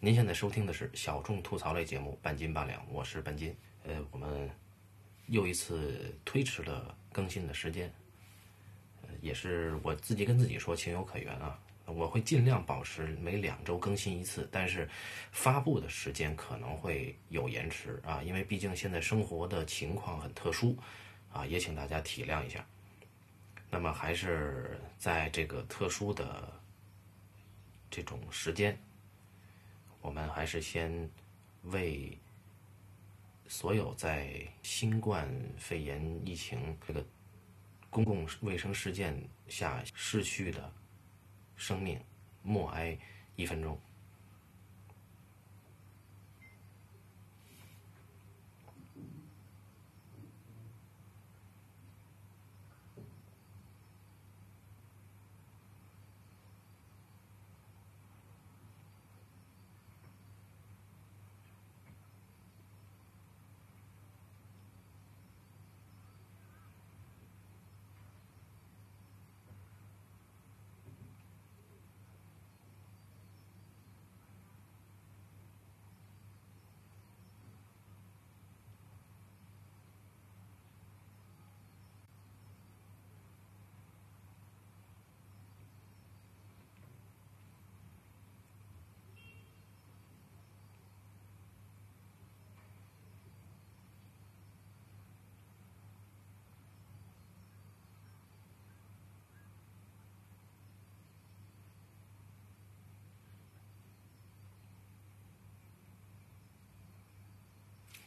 您现在收听的是小众吐槽类节目《半斤八两》，我是半斤。呃，我们又一次推迟了更新的时间，也是我自己跟自己说情有可原啊。我会尽量保持每两周更新一次，但是发布的时间可能会有延迟啊，因为毕竟现在生活的情况很特殊啊，也请大家体谅一下。那么还是在这个特殊的这种时间，我们还是先为所有在新冠肺炎疫情这个公共卫生事件下逝去的。生命，默哀一分钟。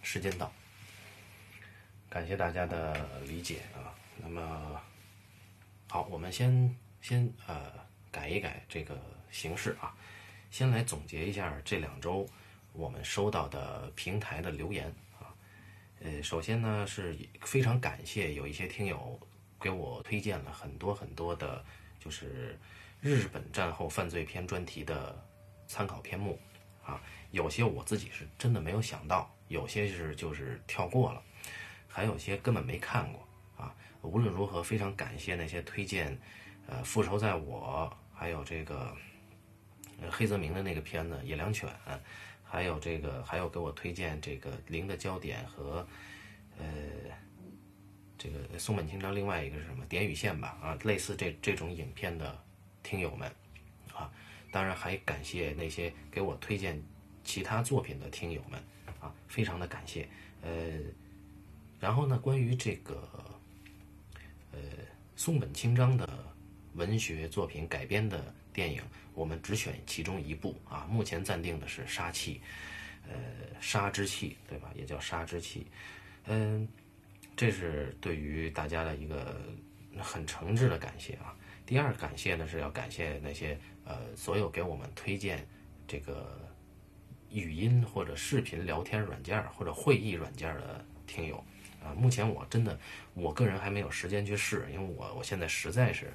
时间到，感谢大家的理解啊。那么，好，我们先先呃改一改这个形式啊，先来总结一下这两周我们收到的平台的留言啊。呃，首先呢是非常感谢有一些听友给我推荐了很多很多的，就是日本战后犯罪片专题的参考篇目啊，有些我自己是真的没有想到。有些是就是跳过了，还有些根本没看过啊。无论如何，非常感谢那些推荐，呃，《复仇在我》，还有这个，呃，黑泽明的那个片子《野良犬》，还有这个，还有给我推荐这个《零的焦点》和，呃，这个松本清张另外一个是什么《点与线》吧？啊，类似这这种影片的听友们，当然还感谢那些给我推荐其他作品的听友们。啊，非常的感谢。呃，然后呢，关于这个，呃，松本清张的文学作品改编的电影，我们只选其中一部啊。目前暂定的是《杀气》，呃，《杀之气》，对吧？也叫《杀之气》。嗯，这是对于大家的一个很诚挚的感谢啊。第二感谢呢，是要感谢那些呃，所有给我们推荐这个。语音或者视频聊天软件或者会议软件的听友，啊，目前我真的我个人还没有时间去试，因为我我现在实在是，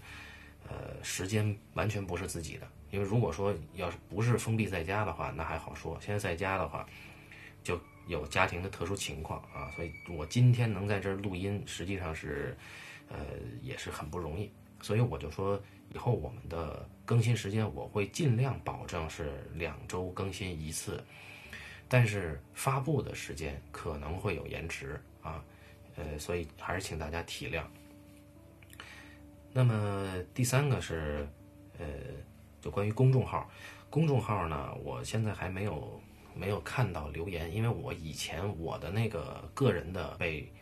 呃，时间完全不是自己的。因为如果说要是不是封闭在家的话，那还好说。现在在家的话，就有家庭的特殊情况啊，所以我今天能在这儿录音，实际上是，呃，也是很不容易。所以我就说。以后我们的更新时间我会尽量保证是两周更新一次，但是发布的时间可能会有延迟啊，呃，所以还是请大家体谅。那么第三个是，呃，就关于公众号，公众号呢，我现在还没有没有看到留言，因为我以前我的那个个人的被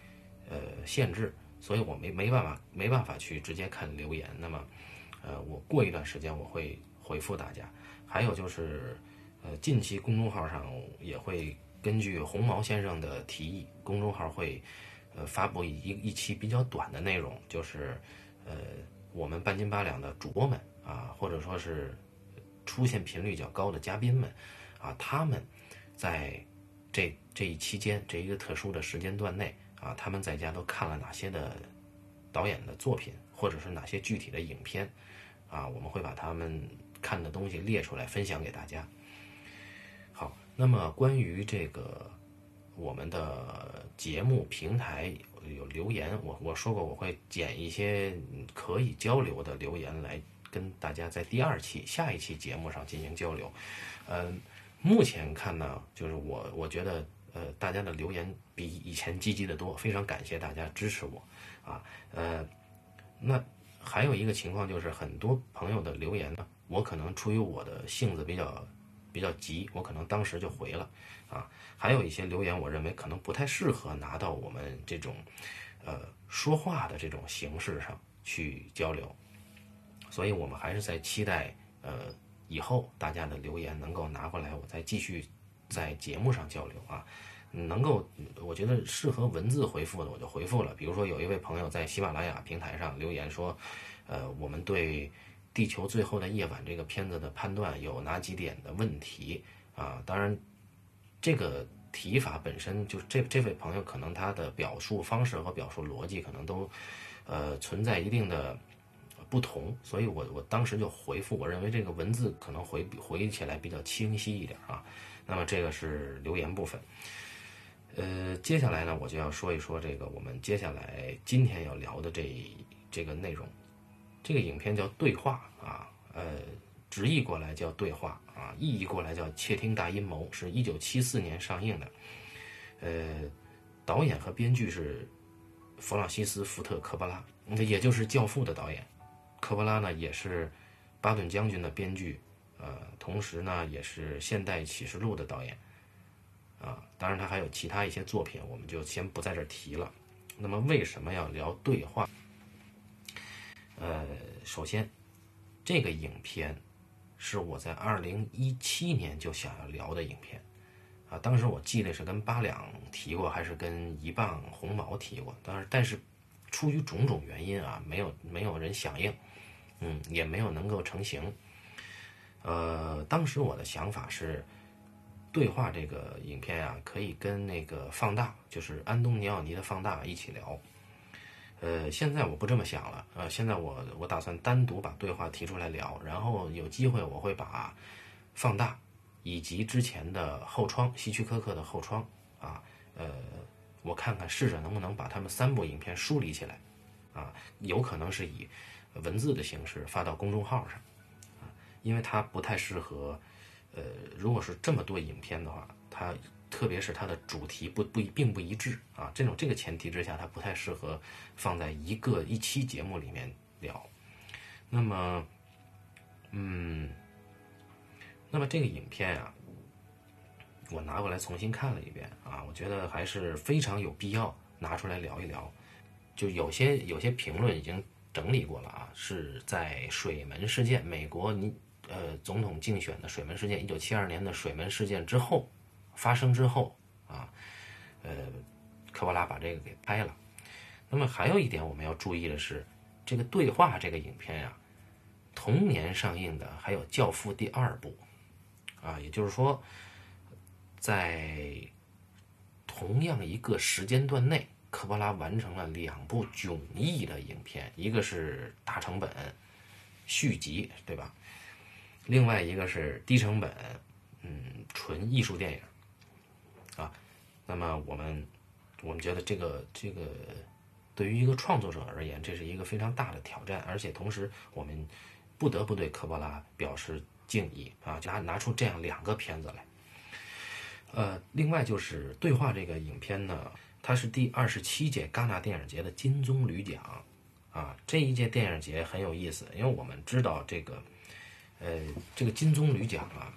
呃限制，所以我没没办法没办法去直接看留言。那么。呃，我过一段时间我会回复大家。还有就是，呃，近期公众号上也会根据红毛先生的提议，公众号会呃发布一一期比较短的内容，就是呃我们半斤八两的主播们啊，或者说是出现频率较高的嘉宾们啊，他们在这这一期间这一个特殊的时间段内啊，他们在家都看了哪些的导演的作品，或者是哪些具体的影片。啊，我们会把他们看的东西列出来分享给大家。好，那么关于这个我们的节目平台有留言，我我说过我会捡一些可以交流的留言来跟大家在第二期下一期节目上进行交流。嗯，目前看呢，就是我我觉得呃大家的留言比以前积极的多，非常感谢大家支持我啊。呃，那还有一个情况就是很多朋友的留言呢，我可能出于我的性子比较比较急，我可能当时就回了啊。还有一些留言，我认为可能不太适合拿到我们这种呃说话的这种形式上去交流，所以我们还是在期待呃。以后大家的留言能够拿过来，我再继续在节目上交流啊。能够，我觉得适合文字回复的，我就回复了。比如说，有一位朋友在喜马拉雅平台上留言说，呃，我们对《地球最后的夜晚》这个片子的判断有哪几点的问题啊？当然，这个提法本身就这这位朋友可能他的表述方式和表述逻辑可能都呃存在一定的。不同，所以我我当时就回复，我认为这个文字可能回回忆起来比较清晰一点啊。那么这个是留言部分。呃，接下来呢，我就要说一说这个我们接下来今天要聊的这这个内容。这个影片叫《对话》啊，呃，直译过来叫《对话》啊，意译过来叫《窃听大阴谋》，是一九七四年上映的。呃，导演和编剧是弗朗西斯·福特·科波拉，也就是《教父》的导演。科波拉呢也是巴顿将军的编剧，呃，同时呢也是《现代启示录》的导演，啊，当然他还有其他一些作品，我们就先不在这儿提了。那么为什么要聊对话？呃，首先，这个影片是我在二零一七年就想要聊的影片，啊，当时我记得是跟八两提过，还是跟一磅红毛提过，当然，但是出于种种原因啊，没有没有人响应。嗯，也没有能够成型。呃，当时我的想法是，对话这个影片啊，可以跟那个放大，就是安东尼奥尼的放大一起聊。呃，现在我不这么想了，呃，现在我我打算单独把对话提出来聊，然后有机会我会把放大以及之前的后窗希区柯克的后窗啊，呃，我看看试着能不能把他们三部影片梳理起来，啊，有可能是以。文字的形式发到公众号上，啊，因为它不太适合，呃，如果是这么多影片的话，它特别是它的主题不不并不一致啊，这种这个前提之下，它不太适合放在一个一期节目里面聊。那么，嗯，那么这个影片啊，我拿过来重新看了一遍啊，我觉得还是非常有必要拿出来聊一聊。就有些有些评论已经。整理过了啊，是在水门事件，美国你呃总统竞选的水门事件，一九七二年的水门事件之后发生之后啊，呃，科波拉把这个给拍了。那么还有一点我们要注意的是，这个对话这个影片呀，同年上映的还有《教父》第二部啊，也就是说，在同样一个时间段内。科波拉完成了两部迥异的影片，一个是大成本续集，对吧？另外一个是低成本，嗯，纯艺术电影啊。那么我们我们觉得这个这个对于一个创作者而言，这是一个非常大的挑战，而且同时我们不得不对科波拉表示敬意啊，拿拿出这样两个片子来。呃，另外就是对话这个影片呢。它是第二十七届戛纳电影节的金棕榈奖，啊，这一届电影节很有意思，因为我们知道这个，呃，这个金棕榈奖啊，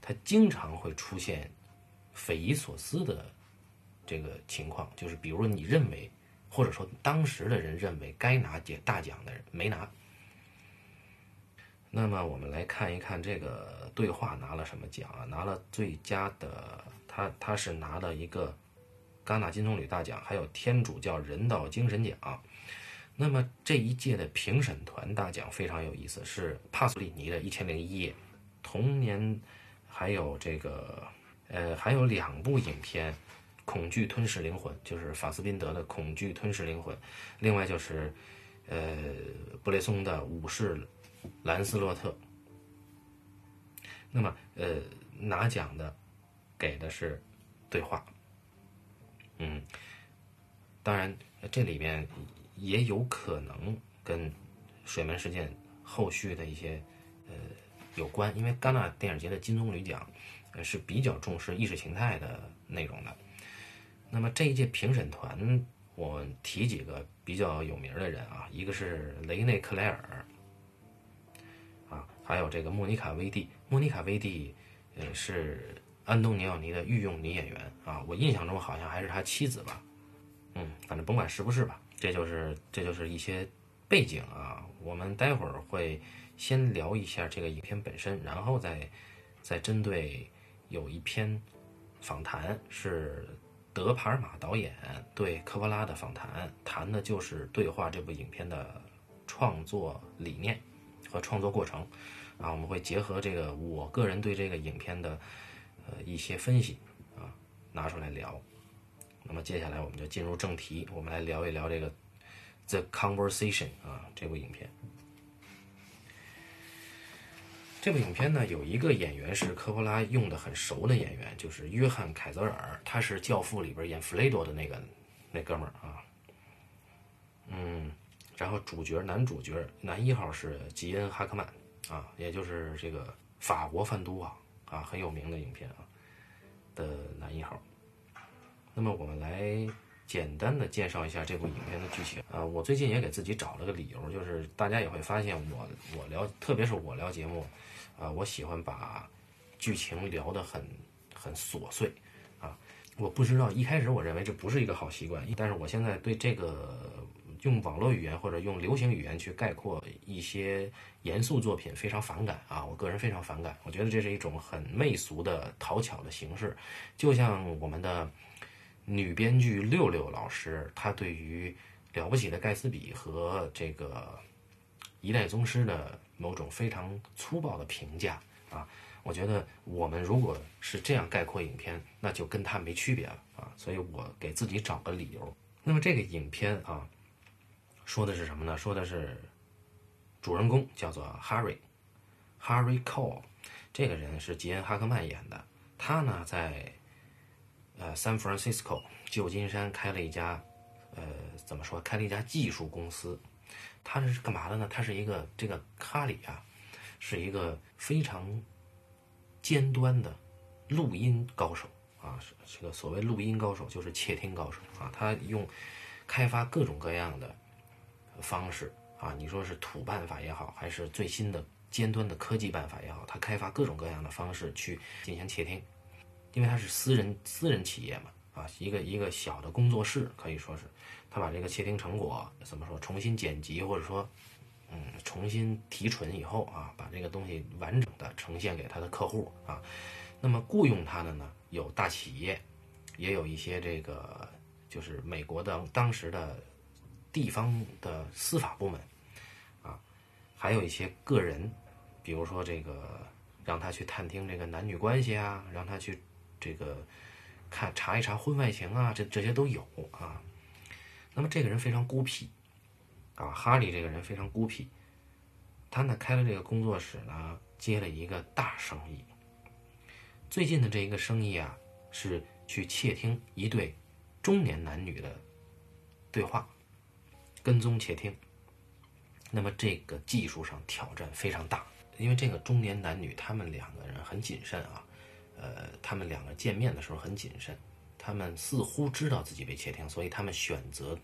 它经常会出现匪夷所思的这个情况，就是比如说你认为，或者说当时的人认为该拿奖大奖的人没拿。那么我们来看一看这个对话拿了什么奖啊？拿了最佳的，他他是拿了一个。戛纳金棕榈大奖，还有天主教人道精神奖。那么这一届的评审团大奖非常有意思，是帕索里尼的《一千零一夜》。同年还有这个，呃，还有两部影片，《恐惧吞噬灵魂》，就是法斯宾德的《恐惧吞噬灵魂》。另外就是，呃，布雷松的《武士兰斯洛特》。那么，呃，拿奖的给的是对话。嗯，当然，这里面也有可能跟水门事件后续的一些呃有关，因为戛纳电影节的金棕榈奖是比较重视意识形态的内容的。那么这一届评审团，我提几个比较有名的人啊，一个是雷内克莱尔，啊，还有这个莫妮卡威蒂。莫妮卡威蒂，呃，是安东尼奥尼的御用女演员啊，我印象中好像还是他妻子吧。嗯，反正甭管是不是吧，这就是这就是一些背景啊。我们待会儿会先聊一下这个影片本身，然后再再针对有一篇访谈是德帕尔玛导演对科波拉的访谈，谈的就是《对话》这部影片的创作理念和创作过程啊。我们会结合这个我个人对这个影片的呃一些分析啊拿出来聊。那么接下来我们就进入正题，我们来聊一聊这个《The Conversation》啊这部影片。这部影片呢有一个演员是科波拉用的很熟的演员，就是约翰·凯泽尔，他是《教父》里边演弗雷多的那个那哥们儿啊。嗯，然后主角男主角男一号是吉恩·哈克曼啊，也就是这个法国贩毒网啊很有名的影片啊的男一号。那么我们来简单的介绍一下这部影片的剧情啊。我最近也给自己找了个理由，就是大家也会发现我我聊，特别是我聊节目，啊，我喜欢把剧情聊得很很琐碎啊。我不知道一开始我认为这不是一个好习惯，但是我现在对这个用网络语言或者用流行语言去概括一些严肃作品非常反感啊。我个人非常反感，我觉得这是一种很媚俗的讨巧的形式，就像我们的。女编剧六六老师，她对于《了不起的盖茨比》和这个《一代宗师》的某种非常粗暴的评价啊，我觉得我们如果是这样概括影片，那就跟他没区别了啊。所以我给自己找个理由。那么这个影片啊，说的是什么呢？说的是主人公叫做 Harry，Harry Cole，这个人是吉恩·哈克曼演的，他呢在。呃，San Francisco，旧金山开了一家，呃，怎么说？开了一家技术公司。他是干嘛的呢？他是一个这个卡里啊，是一个非常尖端的录音高手啊。这个所谓录音高手，就是窃听高手啊。他用开发各种各样的方式啊，你说是土办法也好，还是最新的尖端的科技办法也好，他开发各种各样的方式去进行窃听。因为他是私人私人企业嘛，啊，一个一个小的工作室可以说是，他把这个窃听成果怎么说重新剪辑或者说，嗯，重新提纯以后啊，把这个东西完整的呈现给他的客户啊。那么雇佣他的呢，有大企业，也有一些这个就是美国的当时的地方的司法部门，啊，还有一些个人，比如说这个让他去探听这个男女关系啊，让他去。这个看查一查婚外情啊，这这些都有啊。那么这个人非常孤僻啊，哈利这个人非常孤僻。他呢开了这个工作室呢，接了一个大生意。最近的这一个生意啊，是去窃听一对中年男女的对话，跟踪窃听。那么这个技术上挑战非常大，因为这个中年男女他们两个人很谨慎啊。呃，他们两个见面的时候很谨慎，他们似乎知道自己被窃听，所以他们选择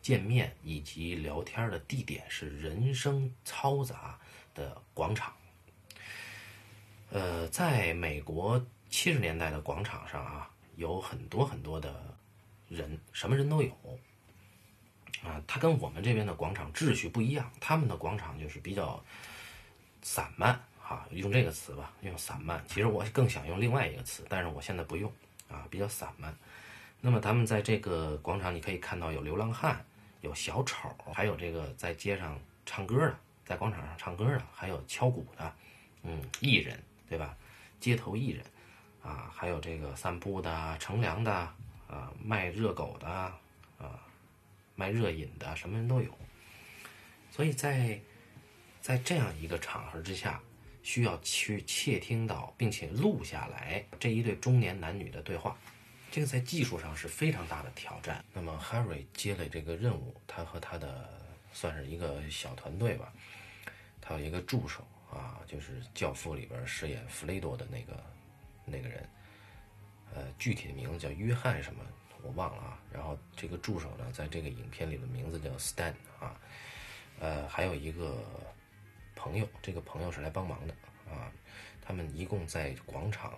见面以及聊天的地点是人声嘈杂的广场。呃，在美国七十年代的广场上啊，有很多很多的人，什么人都有。啊，它跟我们这边的广场秩序不一样，他们的广场就是比较散漫。啊，用这个词吧，用散漫。其实我更想用另外一个词，但是我现在不用啊，比较散漫。那么咱们在这个广场，你可以看到有流浪汉，有小丑，还有这个在街上唱歌的，在广场上唱歌的，还有敲鼓的，嗯，艺人，对吧？街头艺人啊，还有这个散步的、乘凉的啊，卖热狗的啊，卖热饮的，什么人都有。所以在在这样一个场合之下。需要去窃听到并且录下来这一对中年男女的对话，这个在技术上是非常大的挑战。那么 Harry 接了这个任务，他和他的算是一个小团队吧，他有一个助手啊，就是《教父》里边饰演弗雷多的那个那个人，呃，具体的名字叫约翰什么我忘了啊。然后这个助手呢，在这个影片里的名字叫 Stan 啊，呃，还有一个朋友，这个朋友是来帮忙的啊。他们一共在广场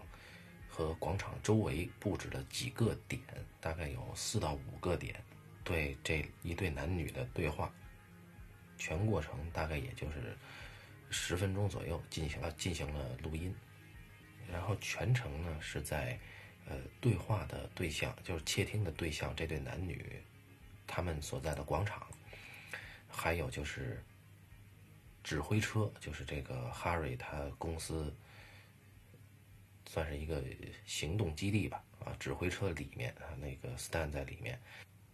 和广场周围布置了几个点，大概有四到五个点，对这一对男女的对话。全过程大概也就是十分钟左右进行了进行了录音，然后全程呢是在呃对话的对象就是窃听的对象这对男女他们所在的广场，还有就是指挥车，就是这个 Harry 他公司算是一个行动基地吧啊，指挥车里面啊那个 Stan 在里面，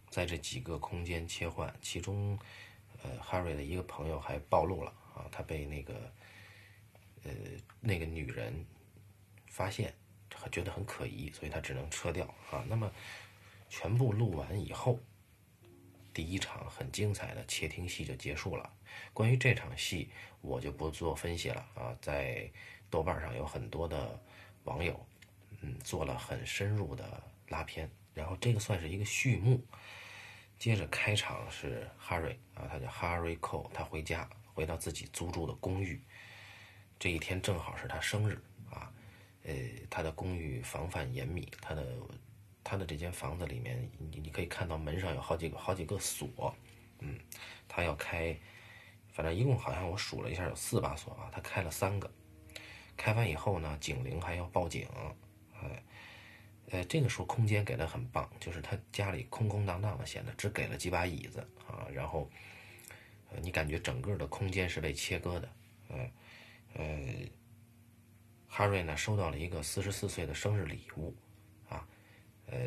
在这几个空间切换，其中。呃，Harry 的一个朋友还暴露了啊，他被那个呃那个女人发现，觉得很可疑，所以他只能撤掉啊。那么全部录完以后，第一场很精彩的窃听戏就结束了。关于这场戏，我就不做分析了啊，在豆瓣上有很多的网友嗯做了很深入的拉片，然后这个算是一个序幕。接着开场是 Harry 啊，他叫 Harry Cole，他回家回到自己租住的公寓。这一天正好是他生日啊，呃，他的公寓防范严密，他的他的这间房子里面，你你可以看到门上有好几个好几个锁，嗯，他要开，反正一共好像我数了一下有四把锁啊，他开了三个，开完以后呢，警铃还要报警，哎。呃，这个时候空间给的很棒，就是他家里空空荡荡的，显得只给了几把椅子啊，然后，呃，你感觉整个的空间是被切割的，呃，呃，哈瑞呢收到了一个四十四岁的生日礼物，呃，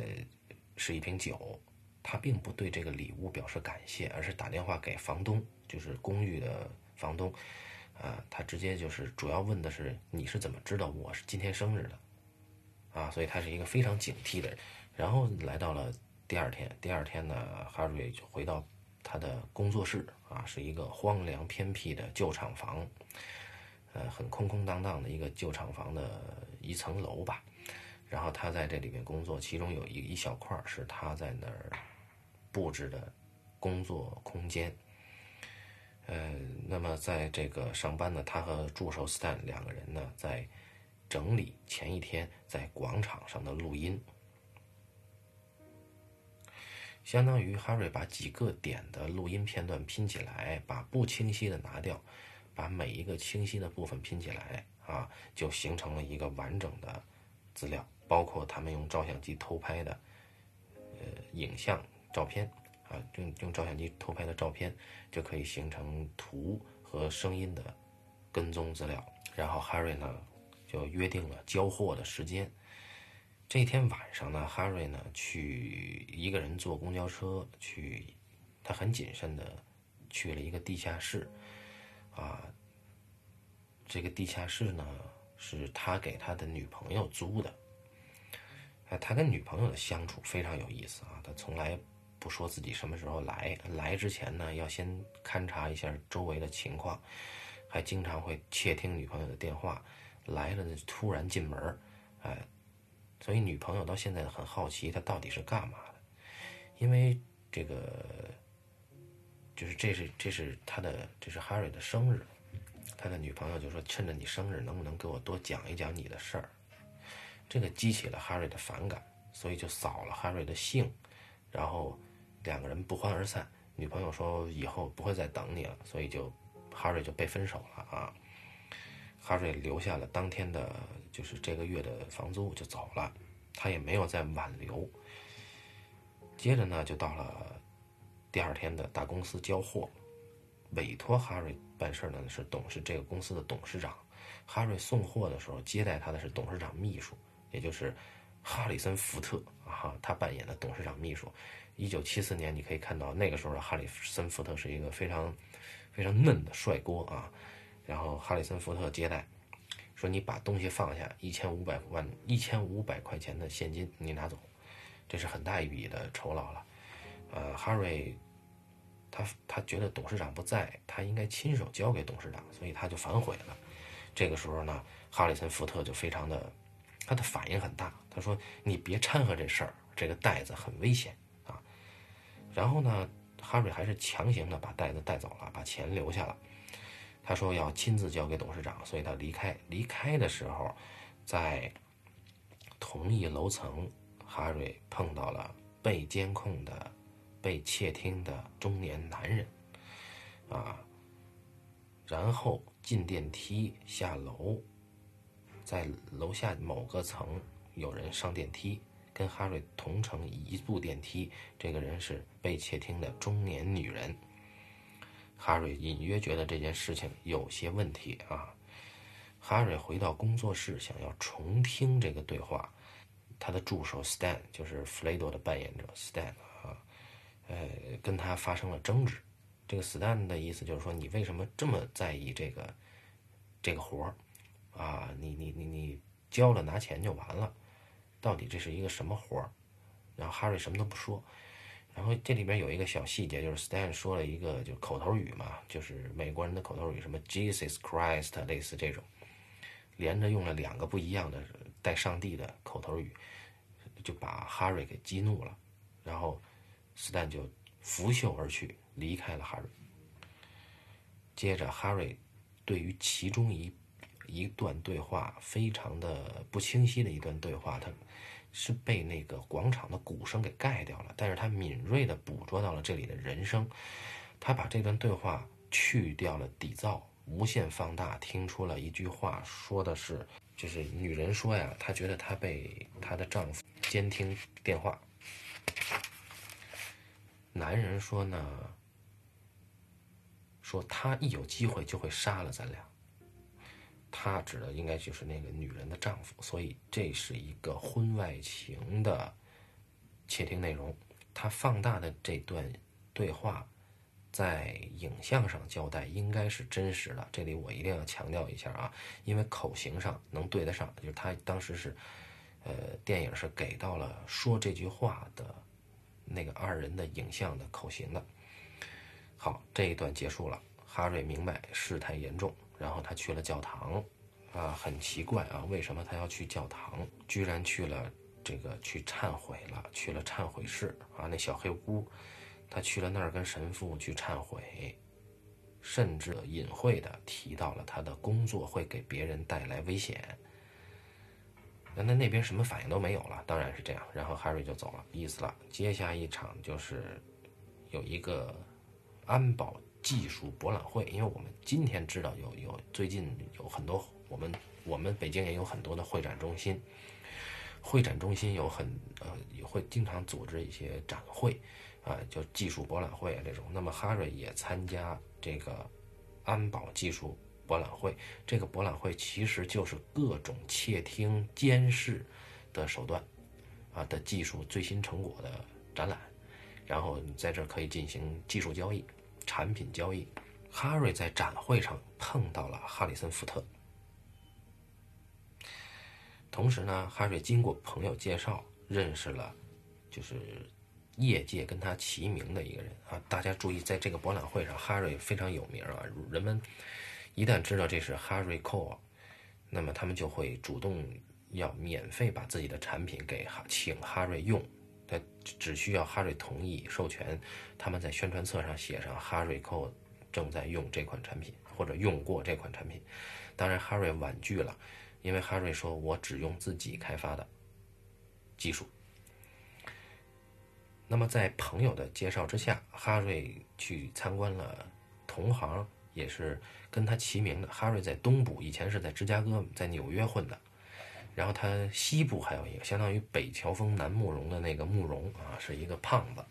是一瓶酒，他并不对这个礼物表示感谢，而是打电话给房东，就是公寓的房东，啊，他直接就是主要问的是你是怎么知道我是今天生日的？啊，所以他是一个非常警惕的人。然后来到了第二天，第二天呢，哈瑞就回到他的工作室啊，是一个荒凉偏僻的旧厂房，呃，很空空荡荡的一个旧厂房的一层楼吧。然后他在这里面工作，其中有一一小块是他在那儿布置的工作空间。呃，那么在这个上班呢，他和助手 Stan 两个人呢，在。整理前一天在广场上的录音，相当于哈瑞把几个点的录音片段拼起来，把不清晰的拿掉，把每一个清晰的部分拼起来啊，就形成了一个完整的资料，包括他们用照相机偷拍的呃影像照片啊，用用照相机偷拍的照片就可以形成图和声音的跟踪资料。然后哈瑞呢？就约定了交货的时间。这天晚上呢，哈瑞呢去一个人坐公交车去，他很谨慎的去了一个地下室，啊，这个地下室呢是他给他的女朋友租的。哎，他跟女朋友的相处非常有意思啊，他从来不说自己什么时候来，来之前呢要先勘察一下周围的情况，还经常会窃听女朋友的电话。来了呢，突然进门哎，所以女朋友到现在很好奇他到底是干嘛的，因为这个就是这是这是他的这是 Harry 的生日，他的女朋友就说趁着你生日能不能给我多讲一讲你的事儿，这个激起了 Harry 的反感，所以就扫了 Harry 的兴，然后两个人不欢而散。女朋友说以后不会再等你了，所以就 Harry 就被分手了啊。哈瑞留下了当天的，就是这个月的房租就走了，他也没有再挽留。接着呢，就到了第二天的大公司交货，委托哈瑞办事呢是董事这个公司的董事长。哈瑞送货的时候接待他的是董事长秘书，也就是哈里森福特啊，他扮演的董事长秘书。一九七四年，你可以看到那个时候的哈里森福特是一个非常非常嫩的帅哥啊。然后哈里森福特接待，说：“你把东西放下，一千五百万、一千五百块钱的现金你拿走，这是很大一笔的酬劳了。”呃，哈瑞他他觉得董事长不在，他应该亲手交给董事长，所以他就反悔了。这个时候呢，哈里森福特就非常的他的反应很大。他说：“你别掺和这事儿，这个袋子很危险啊。”然后呢，哈瑞还是强行的把袋子带走了，把钱留下了。他说要亲自交给董事长，所以他离开。离开的时候，在同一楼层，哈瑞碰到了被监控的、被窃听的中年男人，啊，然后进电梯下楼，在楼下某个层有人上电梯，跟哈瑞同乘一部电梯，这个人是被窃听的中年女人。哈瑞隐约觉得这件事情有些问题啊。哈瑞回到工作室，想要重听这个对话。他的助手 Stan 就是弗雷多的扮演者 Stan 啊，呃，跟他发生了争执。这个 Stan 的意思就是说，你为什么这么在意这个这个活儿啊？你你你你交了拿钱就完了，到底这是一个什么活儿？然后哈瑞什么都不说。然后这里边有一个小细节，就是 Stan 说了一个就是口头语嘛，就是美国人的口头语，什么 Jesus Christ，类似这种，连着用了两个不一样的带上帝的口头语，就把哈瑞给激怒了。然后子弹就拂袖而去，离开了哈瑞。接着哈瑞对于其中一一段对话非常的不清晰的一段对话，他。是被那个广场的鼓声给盖掉了，但是他敏锐地捕捉到了这里的人声，他把这段对话去掉了底噪，无限放大，听出了一句话，说的是，就是女人说呀，她觉得她被她的丈夫监听电话，男人说呢，说他一有机会就会杀了咱俩。他指的应该就是那个女人的丈夫，所以这是一个婚外情的窃听内容。他放大的这段对话，在影像上交代应该是真实的。这里我一定要强调一下啊，因为口型上能对得上，就是他当时是，呃，电影是给到了说这句话的那个二人的影像的口型的。好，这一段结束了，哈瑞明白事态严重。然后他去了教堂，啊，很奇怪啊，为什么他要去教堂？居然去了这个去忏悔了，去了忏悔室啊，那小黑屋，他去了那儿跟神父去忏悔，甚至隐晦的提到了他的工作会给别人带来危险。那那那边什么反应都没有了，当然是这样。然后 Harry 就走了，意思了。接下一场就是有一个安保。技术博览会，因为我们今天知道有有最近有很多我们我们北京也有很多的会展中心，会展中心有很呃也会经常组织一些展会，啊，就技术博览会啊这种。那么哈瑞也参加这个安保技术博览会，这个博览会其实就是各种窃听监视的手段啊的技术最新成果的展览，然后你在这可以进行技术交易。产品交易，哈瑞在展会上碰到了哈里森福特。同时呢，哈瑞经过朋友介绍认识了，就是业界跟他齐名的一个人啊。大家注意，在这个博览会上，哈瑞非常有名啊。人们一旦知道这是哈瑞 Cole，那么他们就会主动要免费把自己的产品给哈请哈瑞用。他只需要哈瑞同意授权，他们在宣传册上写上哈瑞扣正在用这款产品或者用过这款产品。当然，哈瑞婉拒了，因为哈瑞说：“我只用自己开发的技术。”那么，在朋友的介绍之下，哈瑞去参观了同行，也是跟他齐名的哈瑞，在东部以前是在芝加哥、在纽约混的。然后他西部还有一个相当于北乔峰南慕容的那个慕容啊，是一个胖子。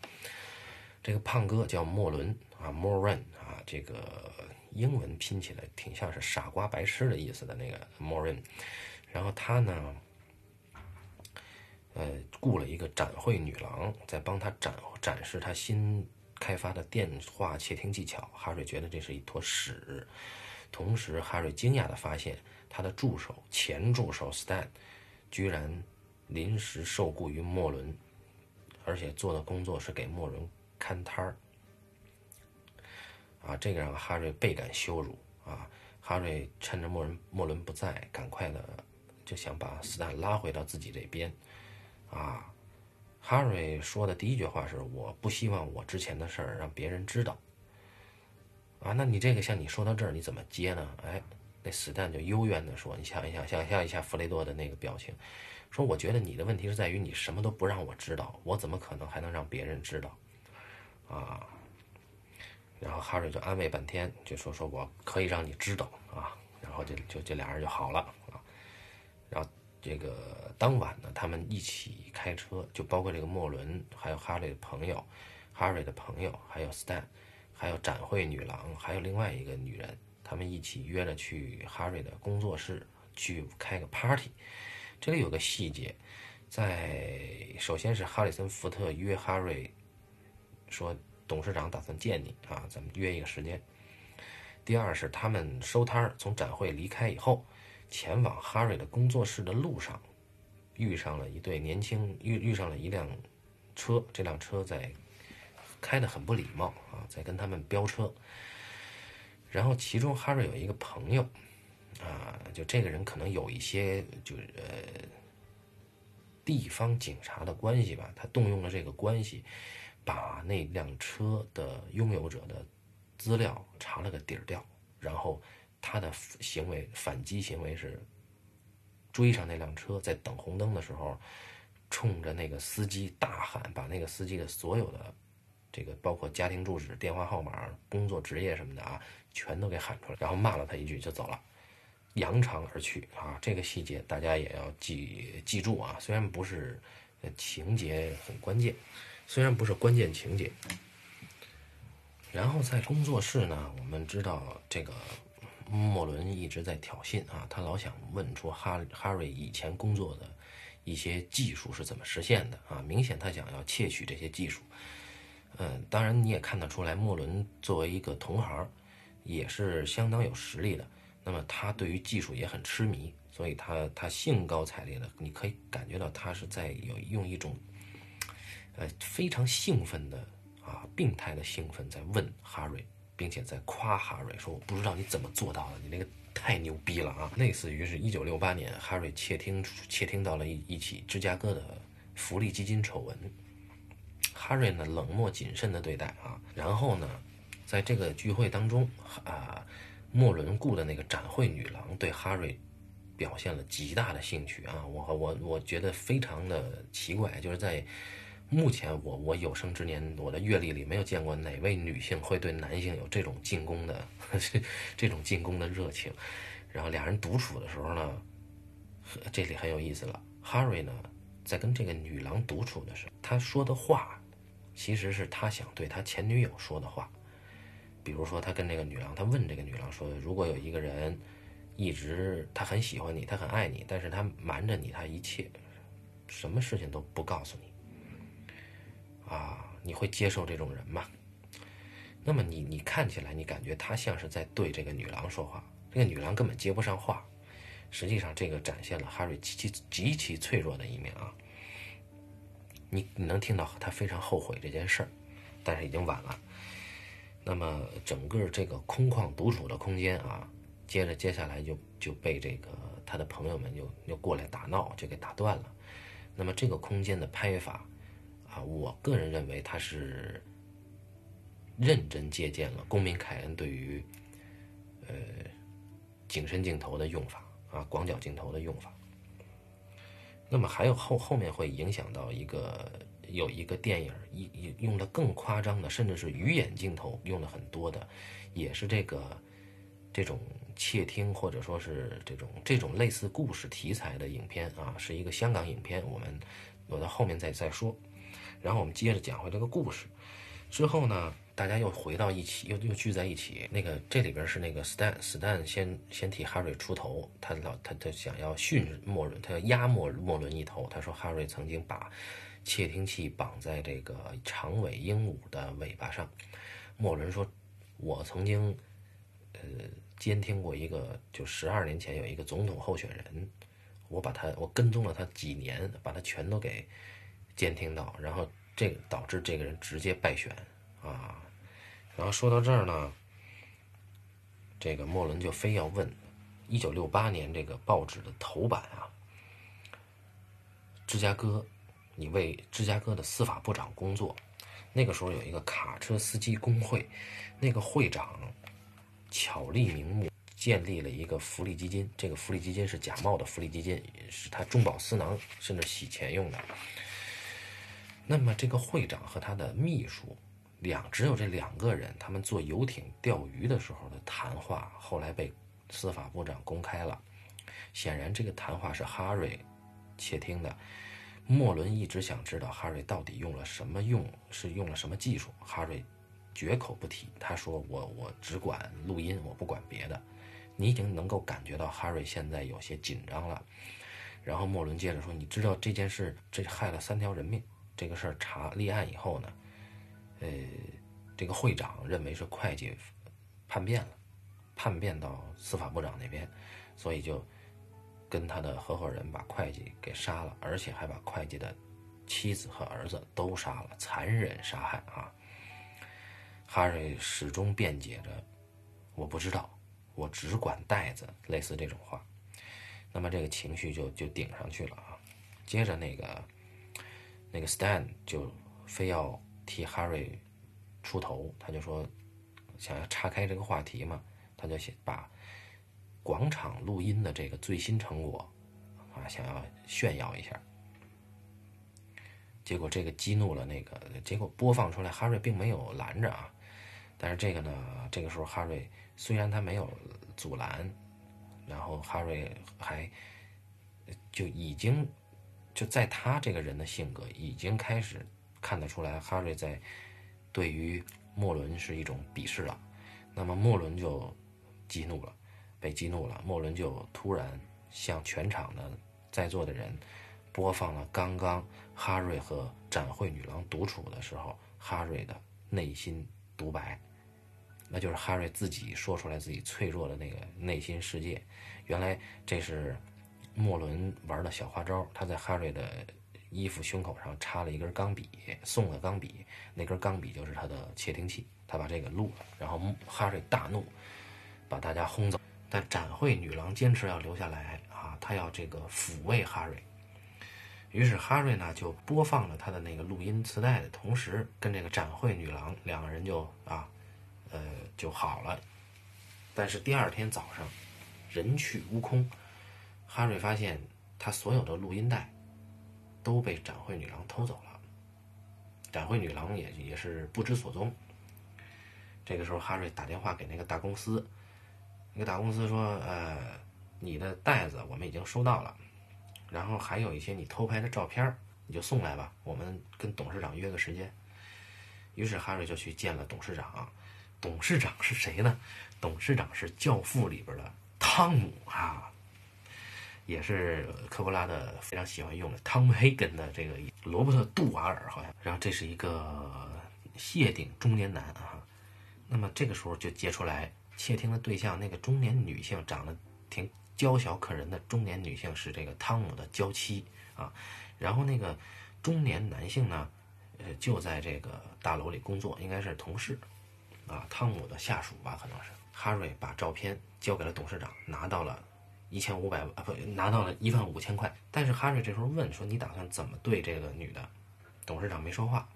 这个胖哥叫莫伦啊，Moran 啊，这个英文拼起来挺像是傻瓜白痴的意思的那个 Moran。然后他呢，呃，雇了一个展会女郎在帮他展展示他新开发的电话窃听技巧。哈瑞觉得这是一坨屎。同时，哈瑞惊讶地发现。他的助手前助手 Stan，居然临时受雇于莫伦，而且做的工作是给莫伦看摊儿。啊，这个让哈瑞倍感羞辱啊！哈瑞趁着莫伦莫伦不在，赶快的就想把斯坦拉回到自己这边，啊，哈瑞说的第一句话是：“我不希望我之前的事儿让别人知道。”啊，那你这个像你说到这儿，你怎么接呢？哎，那斯坦就幽怨的说：“你想一想，想象一下弗雷多的那个表情，说我觉得你的问题是在于你什么都不让我知道，我怎么可能还能让别人知道？啊？”然后哈瑞就安慰半天，就说：“说我可以让你知道啊。”然后就就这俩人就好了啊。然后这个当晚呢，他们一起开车，就包括这个莫伦，还有哈瑞的朋友，哈瑞的朋友，还有斯坦。还有展会女郎，还有另外一个女人，他们一起约着去哈瑞的工作室去开个 party。这里有个细节，在首先是哈里森福特约哈瑞说，董事长打算见你啊，咱们约一个时间。第二是他们收摊儿，从展会离开以后，前往哈瑞的工作室的路上，遇上了一对年轻，遇遇上了一辆车，这辆车在。开得很不礼貌啊，在跟他们飙车。然后其中哈瑞有一个朋友，啊，就这个人可能有一些就是呃地方警察的关系吧，他动用了这个关系，把那辆车的拥有者的资料查了个底儿掉。然后他的行为反击行为是追上那辆车，在等红灯的时候，冲着那个司机大喊，把那个司机的所有的。这个包括家庭住址、电话号码、工作职业什么的啊，全都给喊出来，然后骂了他一句就走了，扬长而去啊。这个细节大家也要记记住啊，虽然不是情节很关键，虽然不是关键情节。然后在工作室呢，我们知道这个莫伦一直在挑衅啊，他老想问出哈哈瑞以前工作的一些技术是怎么实现的啊，明显他想要窃取这些技术。嗯，当然你也看得出来，莫伦作为一个同行，也是相当有实力的。那么他对于技术也很痴迷，所以他他兴高采烈的，你可以感觉到他是在有用一种，呃非常兴奋的啊病态的兴奋在问哈瑞，并且在夸哈瑞说：“我不知道你怎么做到的，你那个太牛逼了啊！”类似于是一九六八年，哈瑞窃听窃听到了一一起芝加哥的福利基金丑闻。哈瑞呢，冷漠谨慎的对待啊，然后呢，在这个聚会当中啊，莫伦雇的那个展会女郎对哈瑞表现了极大的兴趣啊，我我我觉得非常的奇怪，就是在目前我我有生之年我的阅历里没有见过哪位女性会对男性有这种进攻的 这种进攻的热情，然后俩人独处的时候呢，这里很有意思了，哈瑞呢在跟这个女郎独处的时候，他说的话。其实是他想对他前女友说的话，比如说他跟那个女郎，他问这个女郎说：“如果有一个人一直他很喜欢你，他很爱你，但是他瞒着你，他一切什么事情都不告诉你，啊，你会接受这种人吗？”那么你你看起来，你感觉他像是在对这个女郎说话，这个女郎根本接不上话。实际上，这个展现了哈瑞极其极其脆弱的一面啊。你你能听到他非常后悔这件事儿，但是已经晚了。那么整个这个空旷独处的空间啊，接着接下来就就被这个他的朋友们又又过来打闹，就给打断了。那么这个空间的拍法啊，我个人认为他是认真借鉴了公民凯恩对于呃景深镜头的用法啊，广角镜头的用法。那么还有后后面会影响到一个有一个电影一用的更夸张的，甚至是鱼眼镜头用的很多的，也是这个这种窃听或者说是这种这种类似故事题材的影片啊，是一个香港影片，我们我到后面再再说。然后我们接着讲回这个故事之后呢。大家又回到一起，又又聚在一起。那个这里边是那个 Stan Stan 先先替哈瑞出头，他老他他想要训莫伦，他要压莫莫伦一头。他说哈瑞曾经把窃听器绑在这个长尾鹦鹉的尾巴上。莫伦说：“我曾经呃监听过一个，就十二年前有一个总统候选人，我把他我跟踪了他几年，把他全都给监听到，然后这个导致这个人直接败选啊。”然后说到这儿呢，这个莫伦就非要问，一九六八年这个报纸的头版啊，芝加哥，你为芝加哥的司法部长工作。那个时候有一个卡车司机工会，那个会长巧立名目建立了一个福利基金，这个福利基金是假冒的福利基金，是他中饱私囊，甚至洗钱用的。那么这个会长和他的秘书两只有这两个人，他们坐游艇钓鱼的时候的谈话，后来被司法部长公开了。显然，这个谈话是哈瑞窃听的。莫伦一直想知道哈瑞到底用了什么用，是用了什么技术。哈瑞绝口不提，他说：“我我只管录音，我不管别的。”你已经能够感觉到哈瑞现在有些紧张了。然后莫伦接着说：“你知道这件事，这害了三条人命。这个事儿查立案以后呢，呃，这个会长认为是会计叛变了，叛变到司法部长那边，所以就。”跟他的合伙人把会计给杀了，而且还把会计的妻子和儿子都杀了，残忍杀害啊！哈瑞始终辩解着：“我不知道，我只管袋子。”类似这种话，那么这个情绪就就顶上去了啊！接着那个那个 Stan 就非要替哈瑞出头，他就说想要岔开这个话题嘛，他就想把。广场录音的这个最新成果，啊，想要炫耀一下，结果这个激怒了那个，结果播放出来，哈瑞并没有拦着啊，但是这个呢，这个时候哈瑞虽然他没有阻拦，然后哈瑞还就已经就在他这个人的性格已经开始看得出来，哈瑞在对于莫伦是一种鄙视了，那么莫伦就激怒了。被激怒了，莫伦就突然向全场的在座的人播放了刚刚哈瑞和展会女郎独处的时候哈瑞的内心独白，那就是哈瑞自己说出来自己脆弱的那个内心世界。原来这是莫伦玩的小花招，他在哈瑞的衣服胸口上插了一根钢笔，送了钢笔，那根钢笔就是他的窃听器，他把这个录了，然后哈瑞大怒，把大家轰走。但展会女郎坚持要留下来啊，她要这个抚慰哈瑞。于是哈瑞呢就播放了他的那个录音磁带的同时，跟这个展会女郎两个人就啊，呃就好了。但是第二天早上，人去屋空，哈瑞发现他所有的录音带都被展会女郎偷走了，展会女郎也也是不知所踪。这个时候，哈瑞打电话给那个大公司。那个大公司说：“呃，你的袋子我们已经收到了，然后还有一些你偷拍的照片，你就送来吧。我们跟董事长约个时间。”于是哈瑞就去见了董事长。董事长是谁呢？董事长是《教父》里边的汤姆啊，也是科波拉的非常喜欢用的汤姆·黑根的这个罗伯特·杜瓦尔，好像。然后这是一个谢顶中年男啊。那么这个时候就接出来。窃听的对象，那个中年女性长得挺娇小可人的中年女性是这个汤姆的娇妻啊，然后那个中年男性呢，呃，就在这个大楼里工作，应该是同事啊，汤姆的下属吧，可能是。哈瑞把照片交给了董事长，拿到了一千五百啊，不，拿到了一万五千块。但是哈瑞这时候问说：“你打算怎么对这个女的？”董事长没说话，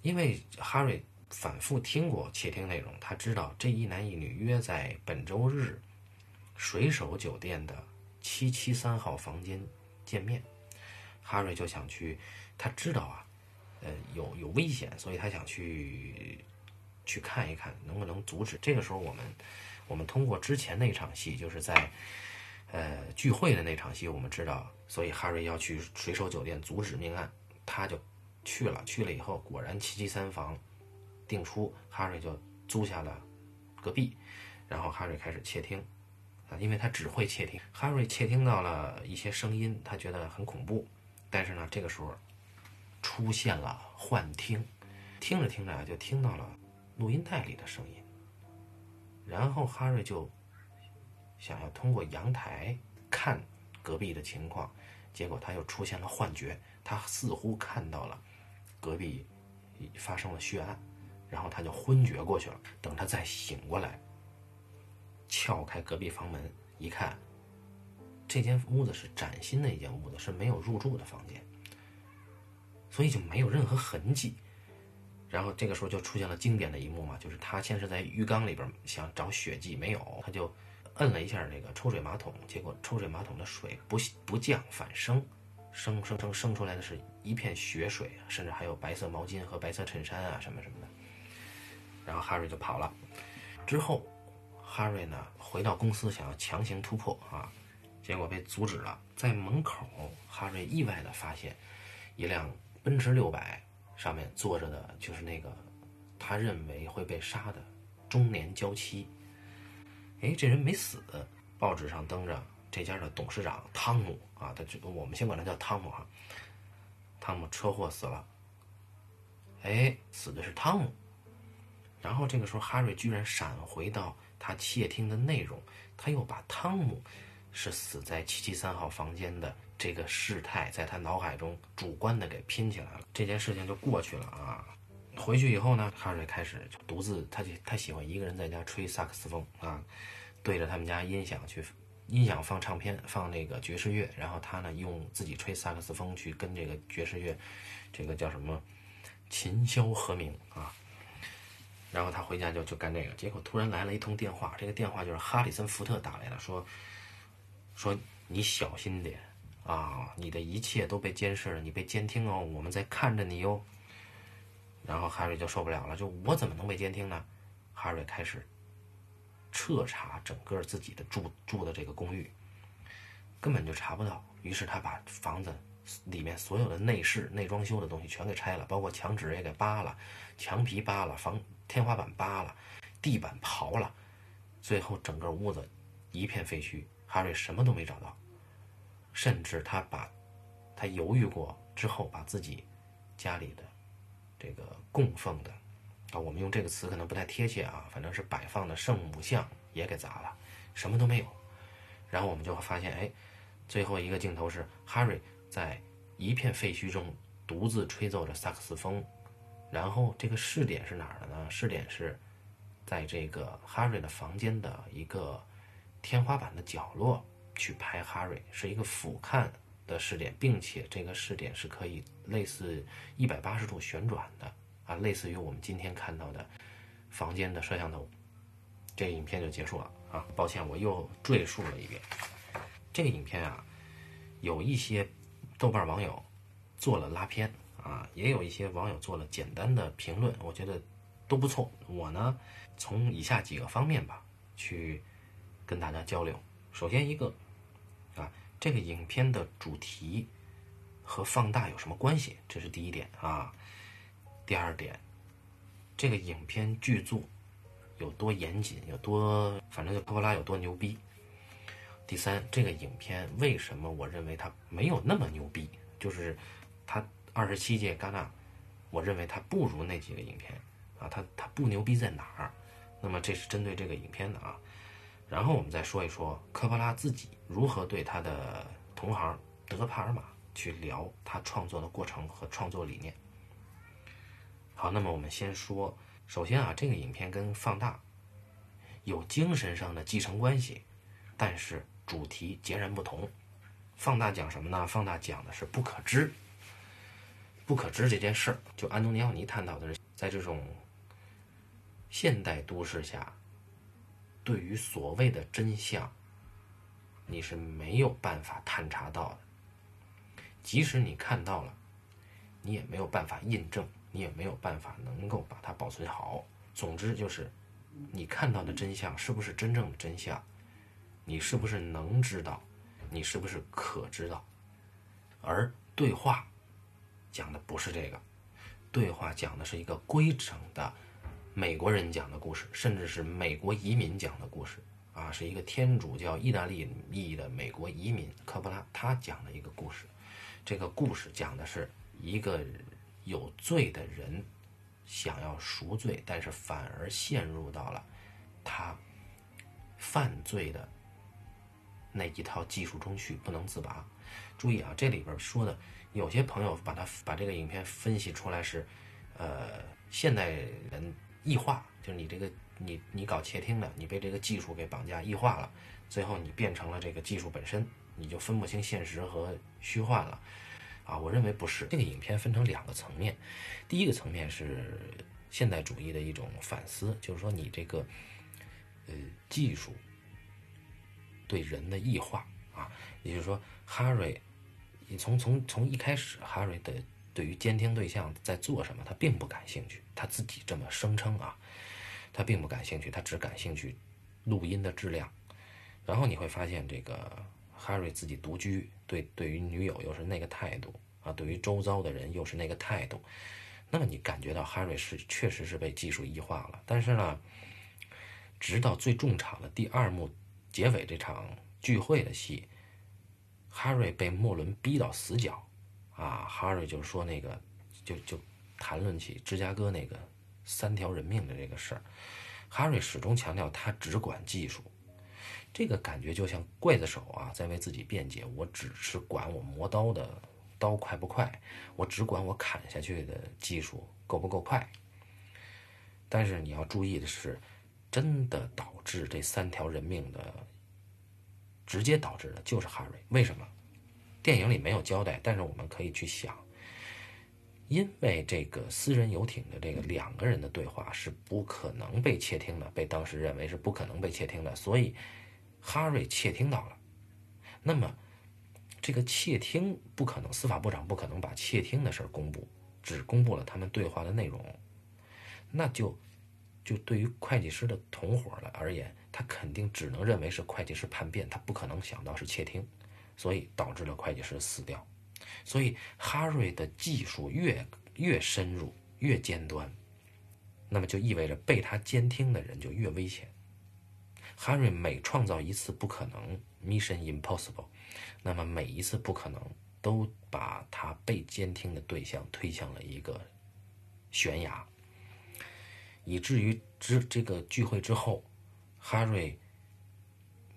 因为哈瑞。反复听过窃听内容，他知道这一男一女约在本周日水手酒店的七七三号房间见面。哈瑞就想去，他知道啊，呃，有有危险，所以他想去去看一看能不能阻止。这个时候，我们我们通过之前那场戏，就是在呃聚会的那场戏，我们知道，所以哈瑞要去水手酒店阻止命案，他就去了。去了以后，果然七七三房。定出，哈瑞就租下了隔壁，然后哈瑞开始窃听，啊，因为他只会窃听。哈瑞窃听到了一些声音，他觉得很恐怖，但是呢，这个时候出现了幻听，听着听着，就听到了录音带里的声音，然后哈瑞就想要通过阳台看隔壁的情况，结果他又出现了幻觉，他似乎看到了隔壁发生了血案。然后他就昏厥过去了。等他再醒过来，撬开隔壁房门一看，这间屋子是崭新的一间屋子，是没有入住的房间，所以就没有任何痕迹。然后这个时候就出现了经典的一幕嘛，就是他先是在浴缸里边想找血迹，没有，他就摁了一下那个抽水马桶，结果抽水马桶的水不不降反升，升升升升出来的是一片血水，甚至还有白色毛巾和白色衬衫啊什么什么的。然后哈瑞就跑了，之后哈瑞呢回到公司想要强行突破啊，结果被阻止了。在门口，哈瑞意外的发现一辆奔驰六百。上面坐着的就是那个他认为会被杀的中年娇妻。哎，这人没死，报纸上登着这家的董事长汤姆啊，他就我们先管他叫汤姆哈。汤姆车祸死了。哎，死的是汤姆。然后这个时候，哈瑞居然闪回到他窃听的内容，他又把汤姆是死在七七三号房间的。这个事态在他脑海中主观的给拼起来了，这件事情就过去了啊。回去以后呢，哈瑞开始独自，他就他喜欢一个人在家吹萨克斯风啊，对着他们家音响去，音响放唱片，放那个爵士乐，然后他呢用自己吹萨克斯风去跟这个爵士乐，这个叫什么琴箫和鸣啊。然后他回家就就干这个，结果突然来了一通电话，这个电话就是哈里森福特打来的，说说你小心点。啊，你的一切都被监视了，你被监听哦，我们在看着你哟。然后哈瑞就受不了了，就我怎么能被监听呢？哈瑞开始彻查整个自己的住住的这个公寓，根本就查不到。于是他把房子里面所有的内饰、内装修的东西全给拆了，包括墙纸也给扒了，墙皮扒了，房天花板扒了，地板刨了，最后整个屋子一片废墟，哈瑞什么都没找到。甚至他把，他犹豫过之后，把自己家里的这个供奉的啊，我们用这个词可能不太贴切啊，反正是摆放的圣母像也给砸了，什么都没有。然后我们就会发现，哎，最后一个镜头是哈瑞在一片废墟中独自吹奏着萨克斯风。然后这个试点是哪儿的呢？试点是在这个哈瑞的房间的一个天花板的角落。去拍哈瑞是一个俯瞰的视点，并且这个视点是可以类似一百八十度旋转的啊，类似于我们今天看到的房间的摄像头。这影片就结束了啊，抱歉我又赘述了一遍。这个影片啊，有一些豆瓣网友做了拉片啊，也有一些网友做了简单的评论，我觉得都不错。我呢，从以下几个方面吧，去跟大家交流。首先一个。啊，这个影片的主题和放大有什么关系？这是第一点啊。第二点，这个影片剧作有多严谨，有多，反正就科波拉有多牛逼。第三，这个影片为什么我认为它没有那么牛逼？就是它二十七届戛纳，我认为它不如那几个影片啊。它它不牛逼在哪儿？那么这是针对这个影片的啊。然后我们再说一说科波拉自己如何对他的同行德帕尔玛去聊他创作的过程和创作理念。好，那么我们先说，首先啊，这个影片跟放大有精神上的继承关系，但是主题截然不同。放大讲什么呢？放大讲的是不可知，不可知这件事儿。就安东尼奥尼探讨的是，在这种现代都市下。对于所谓的真相，你是没有办法探查到的。即使你看到了，你也没有办法印证，你也没有办法能够把它保存好。总之就是，你看到的真相是不是真正的真相？你是不是能知道？你是不是可知道？而对话讲的不是这个，对话讲的是一个规整的。美国人讲的故事，甚至是美国移民讲的故事，啊，是一个天主教意大利裔的美国移民科波拉他讲的一个故事。这个故事讲的是一个有罪的人想要赎罪，但是反而陷入到了他犯罪的那一套技术中去，不能自拔。注意啊，这里边说的有些朋友把他把这个影片分析出来是，呃，现代人。异化就是你这个你你搞窃听的，你被这个技术给绑架异化了，最后你变成了这个技术本身，你就分不清现实和虚幻了，啊，我认为不是。这个影片分成两个层面，第一个层面是现代主义的一种反思，就是说你这个呃技术对人的异化啊，也就是说，哈瑞，你从从从一开始，哈瑞的对于监听对象在做什么，他并不感兴趣，他自己这么声称啊，他并不感兴趣，他只感兴趣录音的质量。然后你会发现，这个哈瑞自己独居，对对于女友又是那个态度啊，对于周遭的人又是那个态度。那么你感觉到哈瑞是确实是被技术异化了。但是呢，直到最重场的第二幕结尾这场聚会的戏，哈瑞被莫伦逼到死角啊！哈瑞就说那个，就就谈论起芝加哥那个三条人命的这个事儿。哈瑞始终强调他只管技术。这个感觉就像刽子手啊，在为自己辩解。我只是管我磨刀的刀快不快，我只管我砍下去的技术够不够快。但是你要注意的是，真的导致这三条人命的，直接导致的就是哈瑞。为什么？电影里没有交代，但是我们可以去想，因为这个私人游艇的这个两个人的对话是不可能被窃听的，被当时认为是不可能被窃听的，所以。哈瑞窃听到了，那么这个窃听不可能，司法部长不可能把窃听的事儿公布，只公布了他们对话的内容，那就就对于会计师的同伙了而言，他肯定只能认为是会计师叛变，他不可能想到是窃听，所以导致了会计师死掉。所以哈瑞的技术越越深入越尖端，那么就意味着被他监听的人就越危险。哈瑞每创造一次不可能 （mission impossible），那么每一次不可能都把他被监听的对象推向了一个悬崖，以至于之这个聚会之后，哈瑞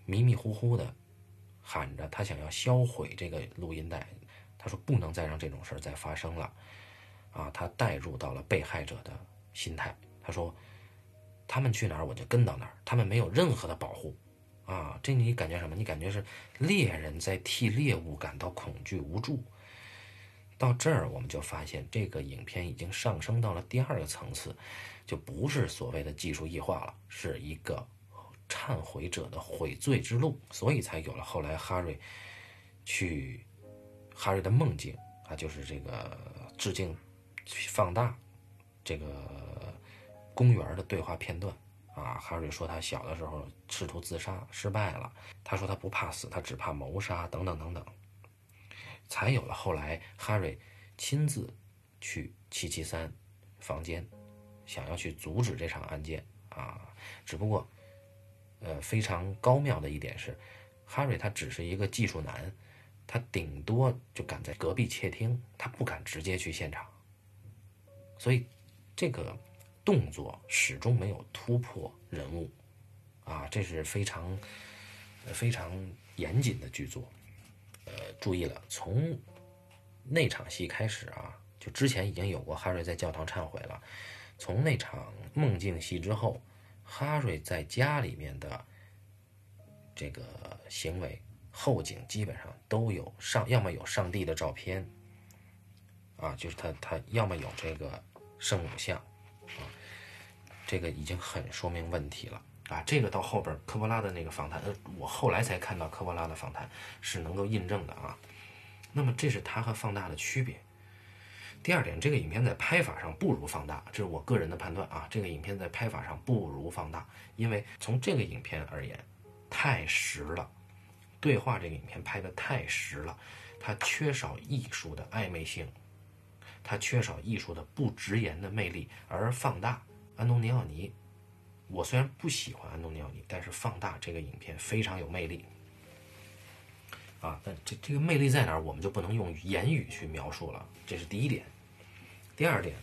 迷迷糊糊的喊着他想要销毁这个录音带，他说不能再让这种事儿再发生了，啊，他带入到了被害者的心态，他说。他们去哪儿，我就跟到哪儿。他们没有任何的保护，啊，这你感觉什么？你感觉是猎人在替猎物感到恐惧无助。到这儿，我们就发现这个影片已经上升到了第二个层次，就不是所谓的技术异化了，是一个忏悔者的悔罪之路。所以才有了后来哈瑞去哈瑞的梦境啊，就是这个致敬放大这个。公园的对话片段啊，哈瑞说他小的时候试图自杀失败了，他说他不怕死，他只怕谋杀等等等等，才有了后来哈瑞亲自去七七三房间，想要去阻止这场案件啊。只不过，呃，非常高妙的一点是，哈瑞他只是一个技术男，他顶多就敢在隔壁窃听，他不敢直接去现场，所以这个。动作始终没有突破人物，啊，这是非常非常严谨的剧作。呃，注意了，从那场戏开始啊，就之前已经有过哈瑞在教堂忏悔了。从那场梦境戏之后，哈瑞在家里面的这个行为后景基本上都有上，要么有上帝的照片，啊，就是他他要么有这个圣母像。啊这个已经很说明问题了啊！这个到后边科波拉的那个访谈，呃，我后来才看到科波拉的访谈是能够印证的啊。那么这是他和放大的区别。第二点，这个影片在拍法上不如放大，这是我个人的判断啊。这个影片在拍法上不如放大，因为从这个影片而言，太实了。对话这个影片拍的太实了，它缺少艺术的暧昧性，它缺少艺术的不直言的魅力，而放大。安东尼奥尼，我虽然不喜欢安东尼奥尼，但是放大这个影片非常有魅力啊！但这这个魅力在哪儿，我们就不能用言语去描述了。这是第一点。第二点，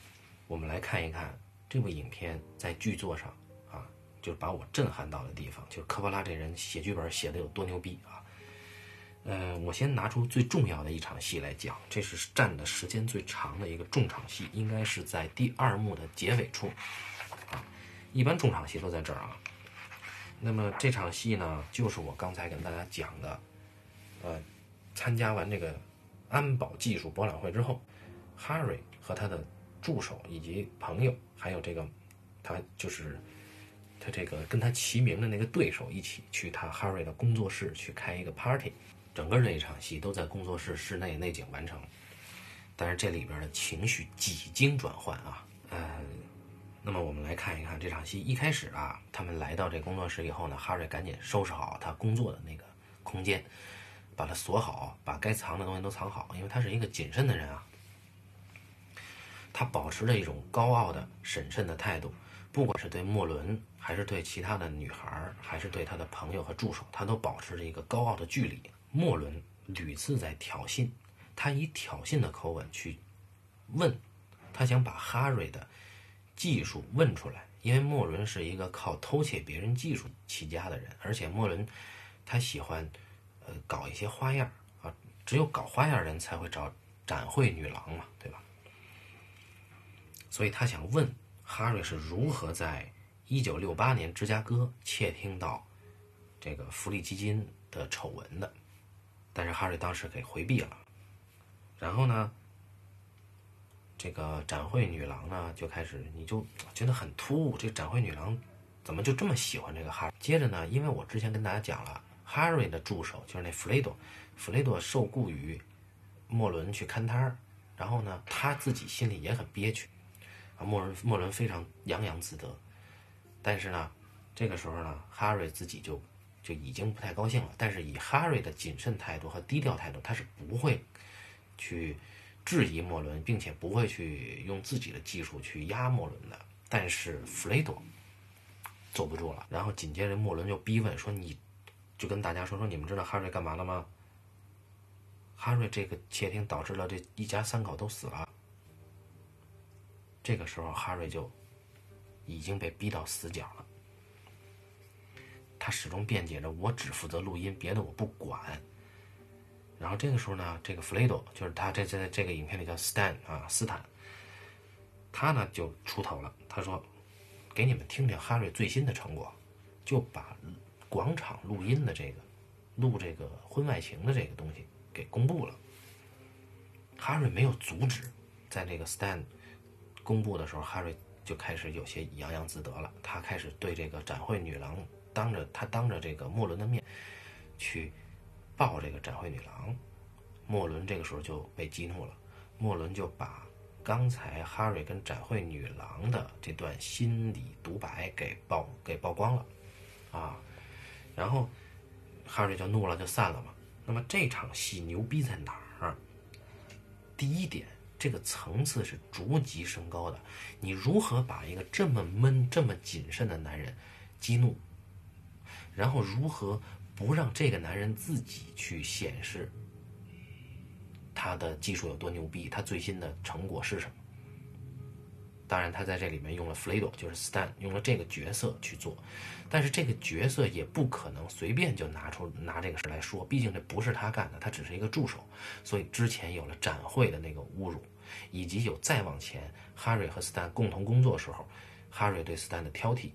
我们来看一看这部影片在剧作上啊，就是把我震撼到的地方，就是科波拉这人写剧本写的有多牛逼啊！呃，我先拿出最重要的一场戏来讲，这是占的时间最长的一个重场戏，应该是在第二幕的结尾处啊。一般重场戏都在这儿啊。那么这场戏呢，就是我刚才跟大家讲的呃，参加完这个安保技术博览会之后，Harry 和他的助手以及朋友，还有这个他就是他这个跟他齐名的那个对手一起去他 Harry 的工作室去开一个 party。整个这一场戏都在工作室室内内景完成，但是这里边的情绪几经转换啊，呃，那么我们来看一看这场戏一开始啊，他们来到这工作室以后呢，哈瑞赶紧收拾好他工作的那个空间，把它锁好，把该藏的东西都藏好，因为他是一个谨慎的人啊，他保持着一种高傲的审慎的态度，不管是对莫伦，还是对其他的女孩，还是对他的朋友和助手，他都保持着一个高傲的距离。莫伦屡次在挑衅，他以挑衅的口吻去问，他想把哈瑞的技术问出来，因为莫伦是一个靠偷窃别人技术起家的人，而且莫伦他喜欢呃搞一些花样啊，只有搞花样人才会找展会女郎嘛，对吧？所以他想问哈瑞是如何在一九六八年芝加哥窃听到这个福利基金的丑闻的。但是哈瑞当时给回避了，然后呢，这个展会女郎呢就开始，你就觉得很突兀，这个展会女郎怎么就这么喜欢这个哈？接着呢，因为我之前跟大家讲了，哈瑞的助手就是那弗雷多，弗雷多受雇于莫伦去看摊儿，然后呢，他自己心里也很憋屈，啊，莫伦莫伦非常洋洋自得，但是呢，这个时候呢，哈瑞自己就。就已经不太高兴了，但是以哈瑞的谨慎态度和低调态度，他是不会去质疑莫伦，并且不会去用自己的技术去压莫伦的。但是弗雷多坐不住了，然后紧接着莫伦就逼问说：“你就跟大家说说，你们知道哈瑞干嘛了吗？哈瑞这个窃听导致了这一家三口都死了。”这个时候哈瑞就已经被逼到死角了。他始终辩解着：“我只负责录音，别的我不管。”然后这个时候呢，这个弗雷多就是他这在这个影片里叫 Stan 啊，斯坦，他呢就出头了。他说：“给你们听听哈瑞最新的成果，就把广场录音的这个录这个婚外情的这个东西给公布了。”哈瑞没有阻止，在这个 Stan 公布的时候，哈瑞就开始有些洋洋自得了。他开始对这个展会女郎。当着他当着这个莫伦的面，去抱这个展会女郎，莫伦这个时候就被激怒了。莫伦就把刚才哈瑞跟展会女郎的这段心理独白给曝给曝光了，啊，然后哈瑞就怒了，就散了嘛。那么这场戏牛逼在哪儿？第一点，这个层次是逐级升高的。你如何把一个这么闷、这么谨慎的男人激怒？然后如何不让这个男人自己去显示他的技术有多牛逼？他最新的成果是什么？当然，他在这里面用了 Flado，，就是 Stan，用了这个角色去做。但是这个角色也不可能随便就拿出拿这个事来说，毕竟这不是他干的，他只是一个助手。所以之前有了展会的那个侮辱，以及有再往前，哈瑞和斯坦共同工作时候，哈瑞对斯坦的挑剔。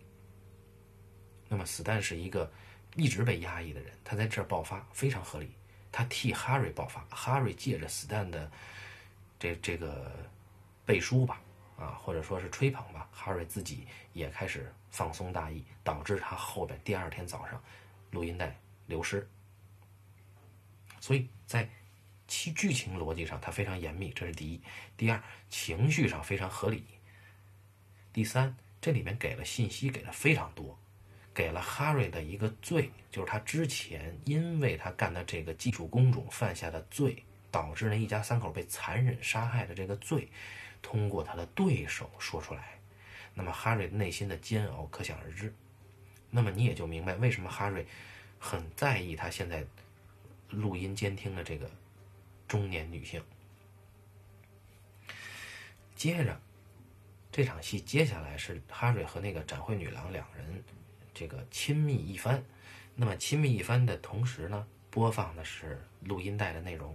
那么，斯坦是一个一直被压抑的人，他在这儿爆发非常合理。他替哈瑞爆发，哈瑞借着斯坦的这这个背书吧，啊，或者说是吹捧吧，哈瑞自己也开始放松大意，导致他后边第二天早上录音带流失。所以在其剧情逻辑上，他非常严密，这是第一；第二，情绪上非常合理；第三，这里面给了信息，给的非常多。给了哈瑞的一个罪，就是他之前因为他干的这个技术工种犯下的罪，导致那一家三口被残忍杀害的这个罪，通过他的对手说出来。那么哈瑞内心的煎熬可想而知。那么你也就明白为什么哈瑞很在意他现在录音监听的这个中年女性。接着这场戏接下来是哈瑞和那个展会女郎两人。这个亲密一番，那么亲密一番的同时呢，播放的是录音带的内容。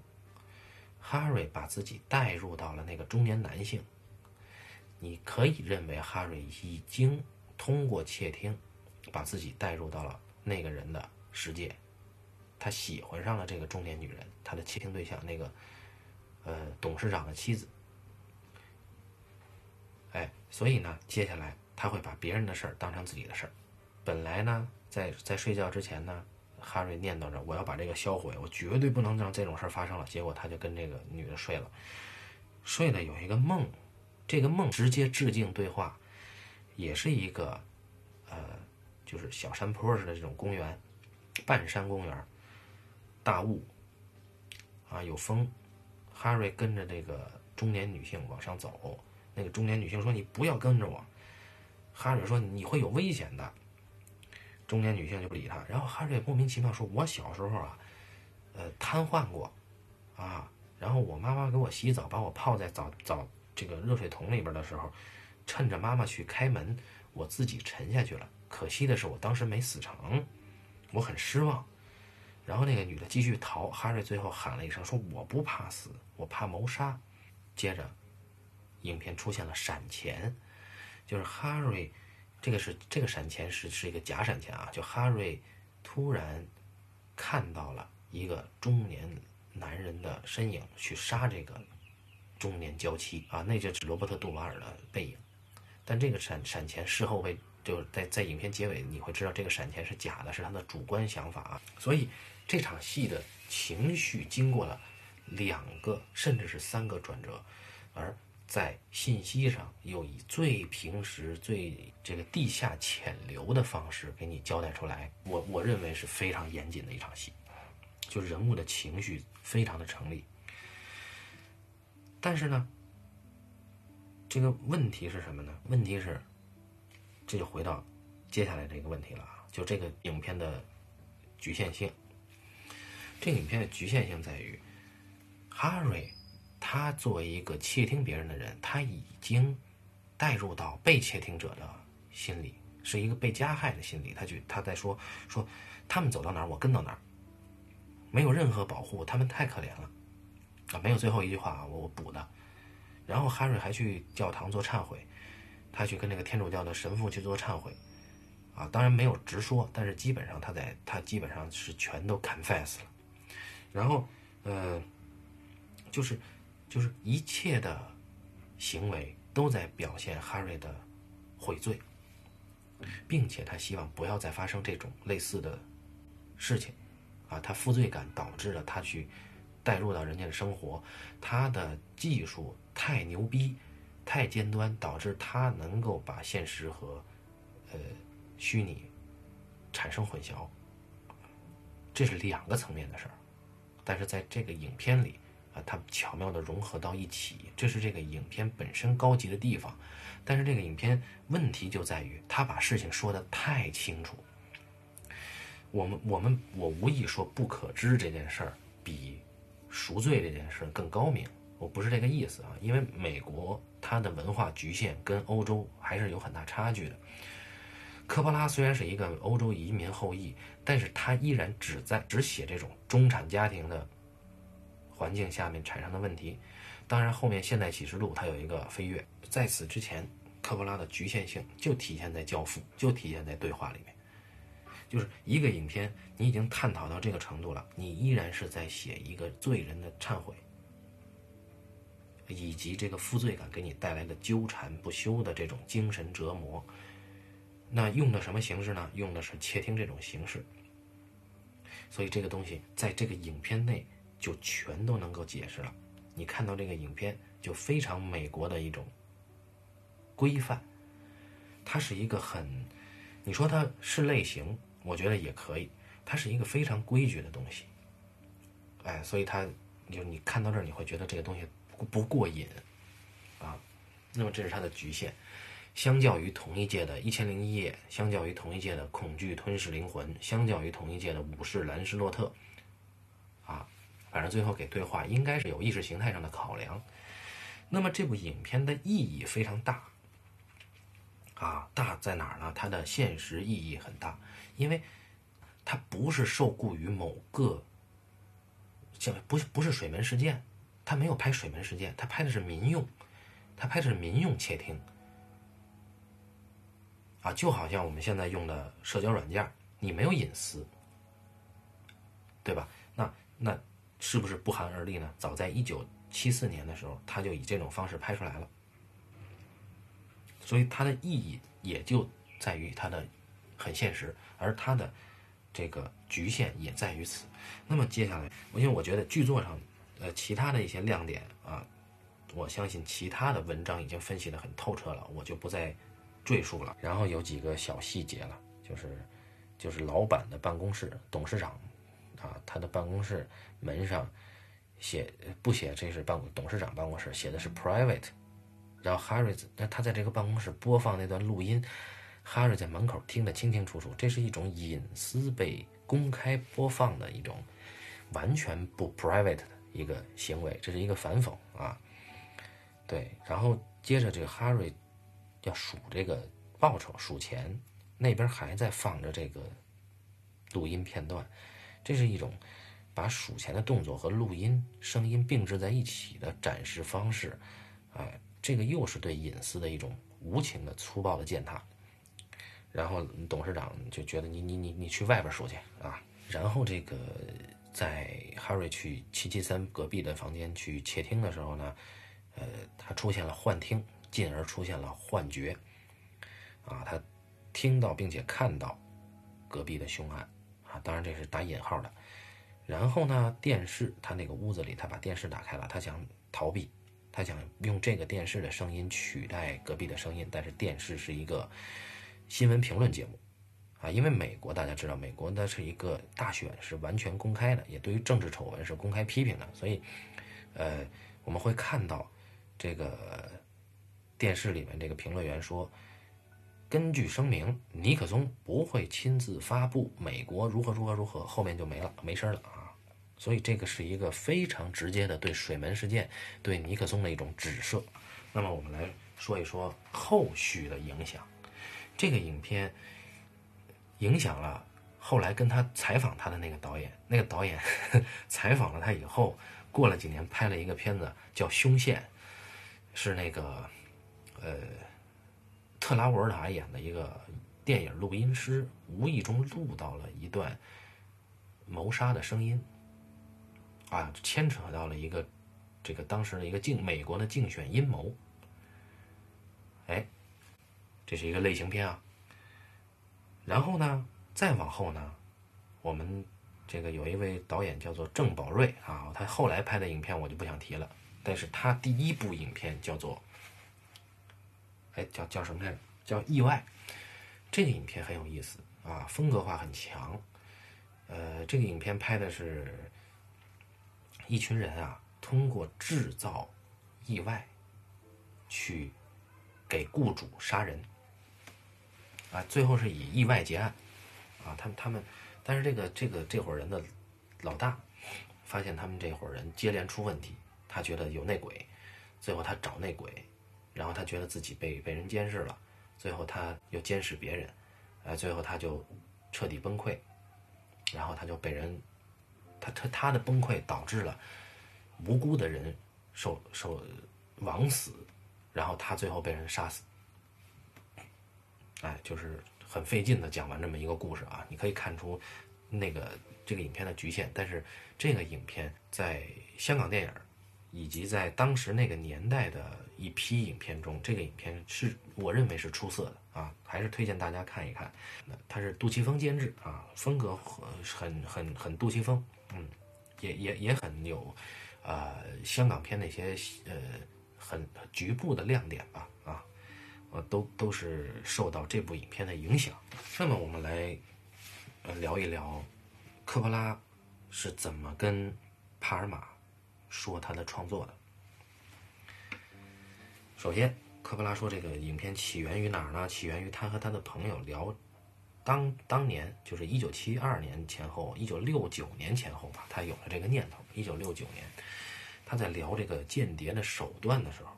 哈瑞把自己带入到了那个中年男性，你可以认为哈瑞已经通过窃听，把自己带入到了那个人的世界。他喜欢上了这个中年女人，他的窃听对象那个呃董事长的妻子。哎，所以呢，接下来他会把别人的事儿当成自己的事儿。本来呢，在在睡觉之前呢，哈瑞念叨着我要把这个销毁，我绝对不能让这种事儿发生了。结果他就跟这个女的睡了，睡了有一个梦，这个梦直接致敬对话，也是一个呃，就是小山坡似的这种公园，半山公园，大雾啊，有风，哈瑞跟着这个中年女性往上走。那个中年女性说：“你不要跟着我。”哈瑞说：“你会有危险的。”中年女性就不理他。然后哈瑞莫名其妙说：“我小时候啊，呃，瘫痪过，啊，然后我妈妈给我洗澡，把我泡在澡澡这个热水桶里边的时候，趁着妈妈去开门，我自己沉下去了。可惜的是，我当时没死成，我很失望。”然后那个女的继续逃。哈瑞最后喊了一声说：“我不怕死，我怕谋杀。”接着。影片出现了闪钱，就是哈瑞，这个是这个闪钱是是一个假闪钱啊，就哈瑞突然看到了一个中年男人的身影去杀这个中年娇妻啊，那就是罗伯特杜瓦尔的背影。但这个闪闪钱事后会就是在在影片结尾你会知道这个闪钱是假的，是他的主观想法。所以这场戏的情绪经过了两个甚至是三个转折，而。在信息上又以最平时、最这个地下潜流的方式给你交代出来，我我认为是非常严谨的一场戏，就人物的情绪非常的成立。但是呢，这个问题是什么呢？问题是，这就回到接下来这个问题了啊，就这个影片的局限性。这影片的局限性在于，哈瑞。他作为一个窃听别人的人，他已经带入到被窃听者的心里，是一个被加害的心理。他就他在说说，他们走到哪儿，我跟到哪儿，没有任何保护，他们太可怜了啊！没有最后一句话啊，我我补的。然后哈瑞还去教堂做忏悔，他去跟那个天主教的神父去做忏悔啊，当然没有直说，但是基本上他在他基本上是全都 confess 了。然后呃，就是。就是一切的行为都在表现哈瑞的悔罪，并且他希望不要再发生这种类似的事情，啊，他负罪感导致了他去带入到人家的生活，他的技术太牛逼，太尖端，导致他能够把现实和呃虚拟产生混淆，这是两个层面的事儿，但是在这个影片里。啊，它巧妙地融合到一起，这是这个影片本身高级的地方。但是这个影片问题就在于，他把事情说得太清楚。我们我们我无意说不可知这件事儿比赎罪这件事儿更高明，我不是这个意思啊。因为美国它的文化局限跟欧洲还是有很大差距的。科波拉虽然是一个欧洲移民后裔，但是他依然只在只写这种中产家庭的。环境下面产生的问题，当然后面《现代启示录》它有一个飞跃，在此之前，科波拉的局限性就体现在《教父》，就体现在对话里面，就是一个影片，你已经探讨到这个程度了，你依然是在写一个罪人的忏悔，以及这个负罪感给你带来的纠缠不休的这种精神折磨，那用的什么形式呢？用的是窃听这种形式，所以这个东西在这个影片内。就全都能够解释了。你看到这个影片，就非常美国的一种规范。它是一个很，你说它是类型，我觉得也可以。它是一个非常规矩的东西。哎，所以它，就你看到这儿，你会觉得这个东西不过瘾啊。那么这是它的局限。相较于同一届的《一千零一夜》，相较于同一届的《恐惧吞噬灵魂》，相较于同一届的《武士兰斯洛特》，啊。反正最后给对话应该是有意识形态上的考量，那么这部影片的意义非常大，啊，大在哪儿呢？它的现实意义很大，因为它不是受雇于某个，像不不是水门事件，他没有拍水门事件，他拍的是民用，他拍的是民用窃听，啊，就好像我们现在用的社交软件，你没有隐私。对吧？那那是不是不寒而栗呢？早在一九七四年的时候，他就以这种方式拍出来了。所以它的意义也就在于它的很现实，而它的这个局限也在于此。那么接下来，因为我觉得剧作上，呃，其他的一些亮点啊，我相信其他的文章已经分析得很透彻了，我就不再赘述了。然后有几个小细节了，就是就是老板的办公室，董事长啊，他的办公室门上写不写这是办董事长办公室，写的是 private。然后 Harry 那他在这个办公室播放那段录音，Harry 在门口听得清清楚楚，这是一种隐私被公开播放的一种完全不 private 的一个行为，这是一个反讽啊。对，然后接着这个 Harry 要数这个报酬，数钱，那边还在放着这个录音片段，这是一种把数钱的动作和录音声音并置在一起的展示方式，哎。这个又是对隐私的一种无情的、粗暴的践踏，然后董事长就觉得你你你你去外边数去啊，然后这个在 Harry 去七七三隔壁的房间去窃听的时候呢，呃，他出现了幻听，进而出现了幻觉，啊，他听到并且看到隔壁的凶案。啊，当然这是打引号的，然后呢，电视他那个屋子里，他把电视打开了，他想逃避。他想用这个电视的声音取代隔壁的声音，但是电视是一个新闻评论节目，啊，因为美国大家知道，美国它是一个大选是完全公开的，也对于政治丑闻是公开批评的，所以，呃，我们会看到这个电视里面这个评论员说，根据声明，尼克松不会亲自发布美国如何如何如何，后面就没了，没声了啊。所以这个是一个非常直接的对水门事件、对尼克松的一种指涉。那么我们来说一说后续的影响。这个影片影响了后来跟他采访他的那个导演，那个导演 采访了他以后，过了几年拍了一个片子叫《凶线》，是那个呃特拉沃尔塔演的一个电影录音师，无意中录到了一段谋杀的声音。啊，牵扯到了一个这个当时的一个竞美国的竞选阴谋，哎，这是一个类型片啊。然后呢，再往后呢，我们这个有一位导演叫做郑宝瑞啊，他后来拍的影片我就不想提了，但是他第一部影片叫做，哎，叫叫什么来着？叫《意外》。这个影片很有意思啊，风格化很强。呃，这个影片拍的是。一群人啊，通过制造意外，去给雇主杀人，啊，最后是以意外结案，啊，他们他们，但是这个这个这伙人的老大发现他们这伙人接连出问题，他觉得有内鬼，最后他找内鬼，然后他觉得自己被被人监视了，最后他又监视别人，哎，最后他就彻底崩溃，然后他就被人。他他他的崩溃导致了无辜的人受受枉死，然后他最后被人杀死。哎，就是很费劲的讲完这么一个故事啊！你可以看出那个这个影片的局限，但是这个影片在香港电影以及在当时那个年代的一批影片中，这个影片是我认为是出色的啊，还是推荐大家看一看。那它是杜琪峰监制啊，风格很很很很杜琪峰。嗯，也也也很有，呃，香港片那些呃很局部的亮点吧，啊，呃，都都是受到这部影片的影响。那么我们来呃聊一聊科波拉是怎么跟帕尔玛说他的创作的。首先，科波拉说这个影片起源于哪儿呢？起源于他和他的朋友聊。当当年就是一九七二年前后，一九六九年前后吧，他有了这个念头。一九六九年，他在聊这个间谍的手段的时候，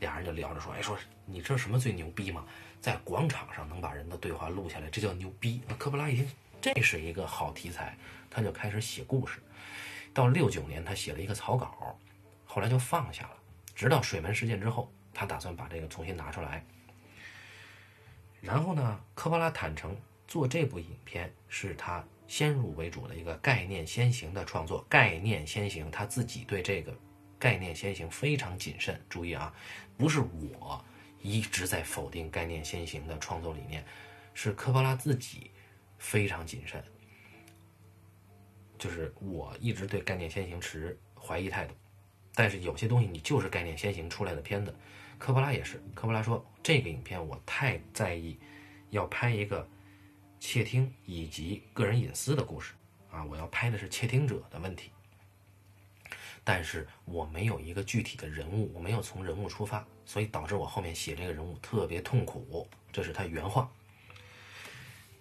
俩人就聊着说：“哎，说你知道什么最牛逼吗？在广场上能把人的对话录下来，这叫牛逼。”那科布拉一听，这是一个好题材，他就开始写故事。到六九年，他写了一个草稿，后来就放下了。直到水门事件之后，他打算把这个重新拿出来。然后呢，科波拉坦诚。做这部影片是他先入为主的一个概念先行的创作。概念先行，他自己对这个概念先行非常谨慎。注意啊，不是我一直在否定概念先行的创作理念，是科波拉自己非常谨慎。就是我一直对概念先行持怀疑态度，但是有些东西你就是概念先行出来的片子。科波拉也是，科波拉说这个影片我太在意，要拍一个窃听以及个人隐私的故事啊，我要拍的是窃听者的问题，但是我没有一个具体的人物，我没有从人物出发，所以导致我后面写这个人物特别痛苦，这是他原话。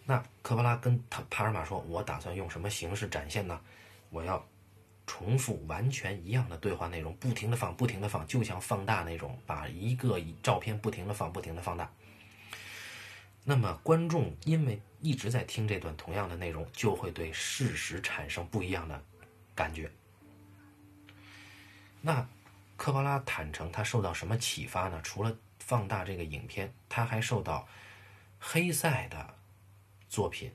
那科波拉跟他帕尔玛说，我打算用什么形式展现呢？我要。重复完全一样的对话内容，不停的放，不停的放，就像放大那种，把一个照片不停的放，不停的放大。那么观众因为一直在听这段同样的内容，就会对事实产生不一样的感觉。那科波拉坦诚他受到什么启发呢？除了放大这个影片，他还受到黑塞的作品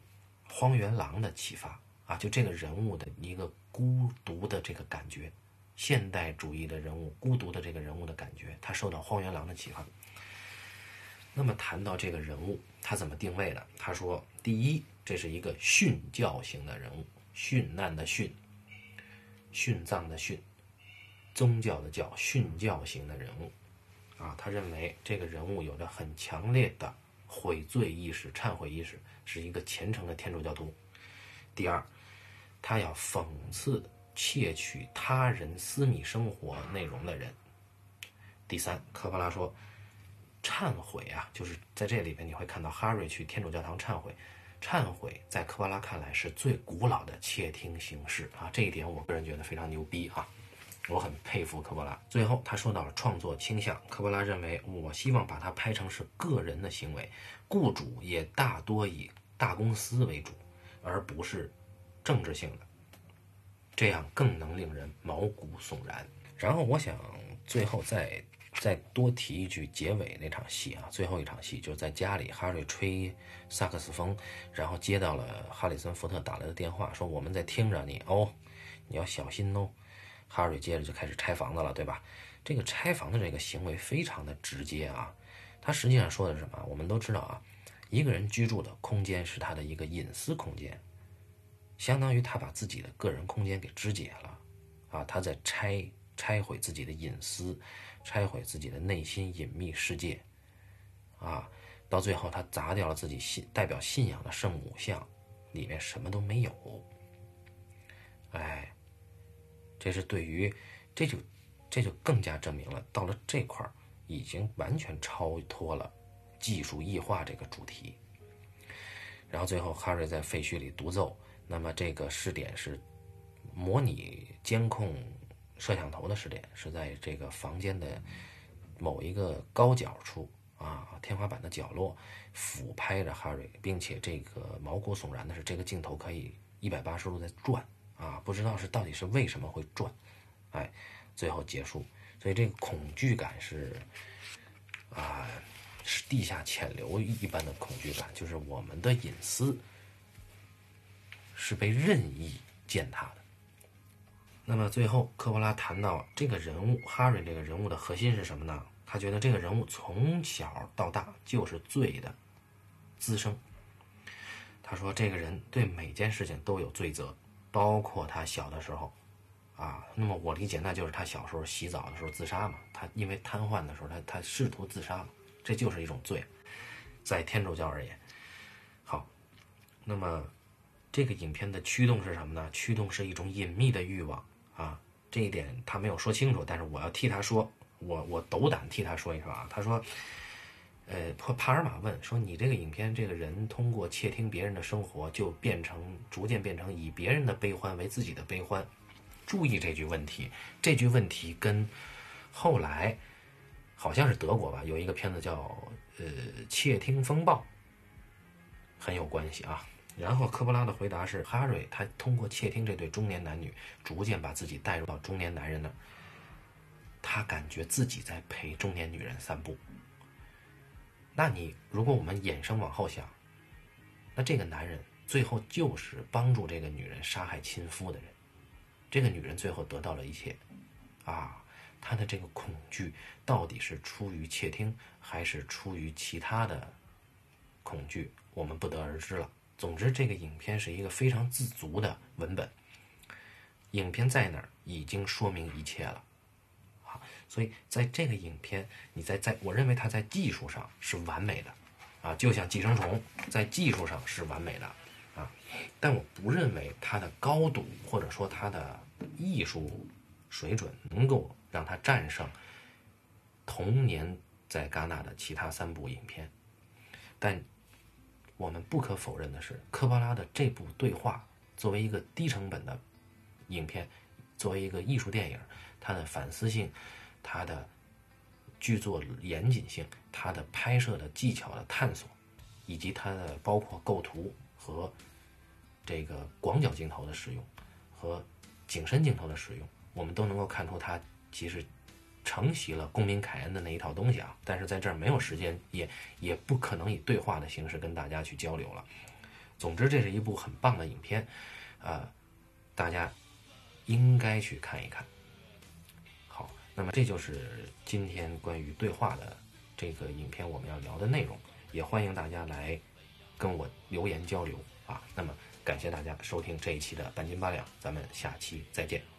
《荒原狼》的启发啊，就这个人物的一个。孤独的这个感觉，现代主义的人物孤独的这个人物的感觉，他受到荒原狼的启发。那么谈到这个人物，他怎么定位的？他说：第一，这是一个殉教型的人物，殉难的殉，殉葬的殉，宗教的教，殉教型的人物。啊，他认为这个人物有着很强烈的悔罪意识、忏悔意识，是一个虔诚的天主教徒。第二。他要讽刺窃取他人私密生活内容的人。第三，科波拉说，忏悔啊，就是在这里边你会看到哈瑞去天主教堂忏悔，忏悔在科巴拉看来是最古老的窃听形式啊，这一点我个人觉得非常牛逼啊，我很佩服科波拉。最后他说到了创作倾向，科波拉认为，我希望把它拍成是个人的行为，雇主也大多以大公司为主，而不是。政治性的，这样更能令人毛骨悚然。然后我想最后再再多提一句，结尾那场戏啊，最后一场戏就是在家里，哈瑞吹萨克斯风，然后接到了哈里森·福特打来的电话，说我们在听着你哦，你要小心哦。哈瑞接着就开始拆房子了，对吧？这个拆房的这个行为非常的直接啊，他实际上说的是什么？我们都知道啊，一个人居住的空间是他的一个隐私空间。相当于他把自己的个人空间给肢解了，啊，他在拆拆毁自己的隐私，拆毁自己的内心隐秘世界，啊，到最后他砸掉了自己信代表信仰的圣母像，里面什么都没有。哎，这是对于这就这就更加证明了，到了这块儿已经完全超脱了技术异化这个主题。然后最后哈瑞在废墟里独奏。那么这个试点是模拟监控摄像头的试点，是在这个房间的某一个高角处啊，天花板的角落俯拍着哈瑞，并且这个毛骨悚然的是，这个镜头可以一百八十度在转啊，不知道是到底是为什么会转，哎，最后结束，所以这个恐惧感是啊，是地下潜流一般的恐惧感，就是我们的隐私。是被任意践踏的。那么最后，科波拉谈到这个人物哈瑞这个人物的核心是什么呢？他觉得这个人物从小到大就是罪的滋生。他说，这个人对每件事情都有罪责，包括他小的时候啊。那么我理解，那就是他小时候洗澡的时候自杀嘛。他因为瘫痪的时候，他他试图自杀嘛，这就是一种罪，在天主教而言。好，那么。这个影片的驱动是什么呢？驱动是一种隐秘的欲望啊，这一点他没有说清楚，但是我要替他说，我我斗胆替他说一说啊。他说，呃，帕帕尔玛问说，你这个影片这个人通过窃听别人的生活，就变成逐渐变成以别人的悲欢为自己的悲欢。注意这句问题，这句问题跟后来好像是德国吧，有一个片子叫呃《窃听风暴》很有关系啊。然后科波拉的回答是：哈瑞他通过窃听这对中年男女，逐渐把自己带入到中年男人那儿。他感觉自己在陪中年女人散步。那你如果我们衍生往后想，那这个男人最后就是帮助这个女人杀害亲夫的人，这个女人最后得到了一切，啊，她的这个恐惧到底是出于窃听，还是出于其他的恐惧，我们不得而知了。总之，这个影片是一个非常自足的文本，影片在哪儿已经说明一切了。所以在这个影片，你在在我认为它在技术上是完美的。啊，就像寄生虫，在技术上是完美的，啊，但我不认为它的高度或者说它的艺术水准能够让它战胜同年在戛纳的其他三部影片。但我们不可否认的是，科波拉的这部对话作为一个低成本的影片，作为一个艺术电影，它的反思性，它的。剧作严谨性，它的拍摄的技巧的探索，以及它的包括构图和这个广角镜头的使用和景深镜头的使用，我们都能够看出它其实承袭了公民凯恩的那一套东西啊。但是在这儿没有时间，也也不可能以对话的形式跟大家去交流了。总之，这是一部很棒的影片，啊，大家应该去看一看。那么这就是今天关于对话的这个影片我们要聊的内容，也欢迎大家来跟我留言交流啊。那么感谢大家收听这一期的半斤八两，咱们下期再见。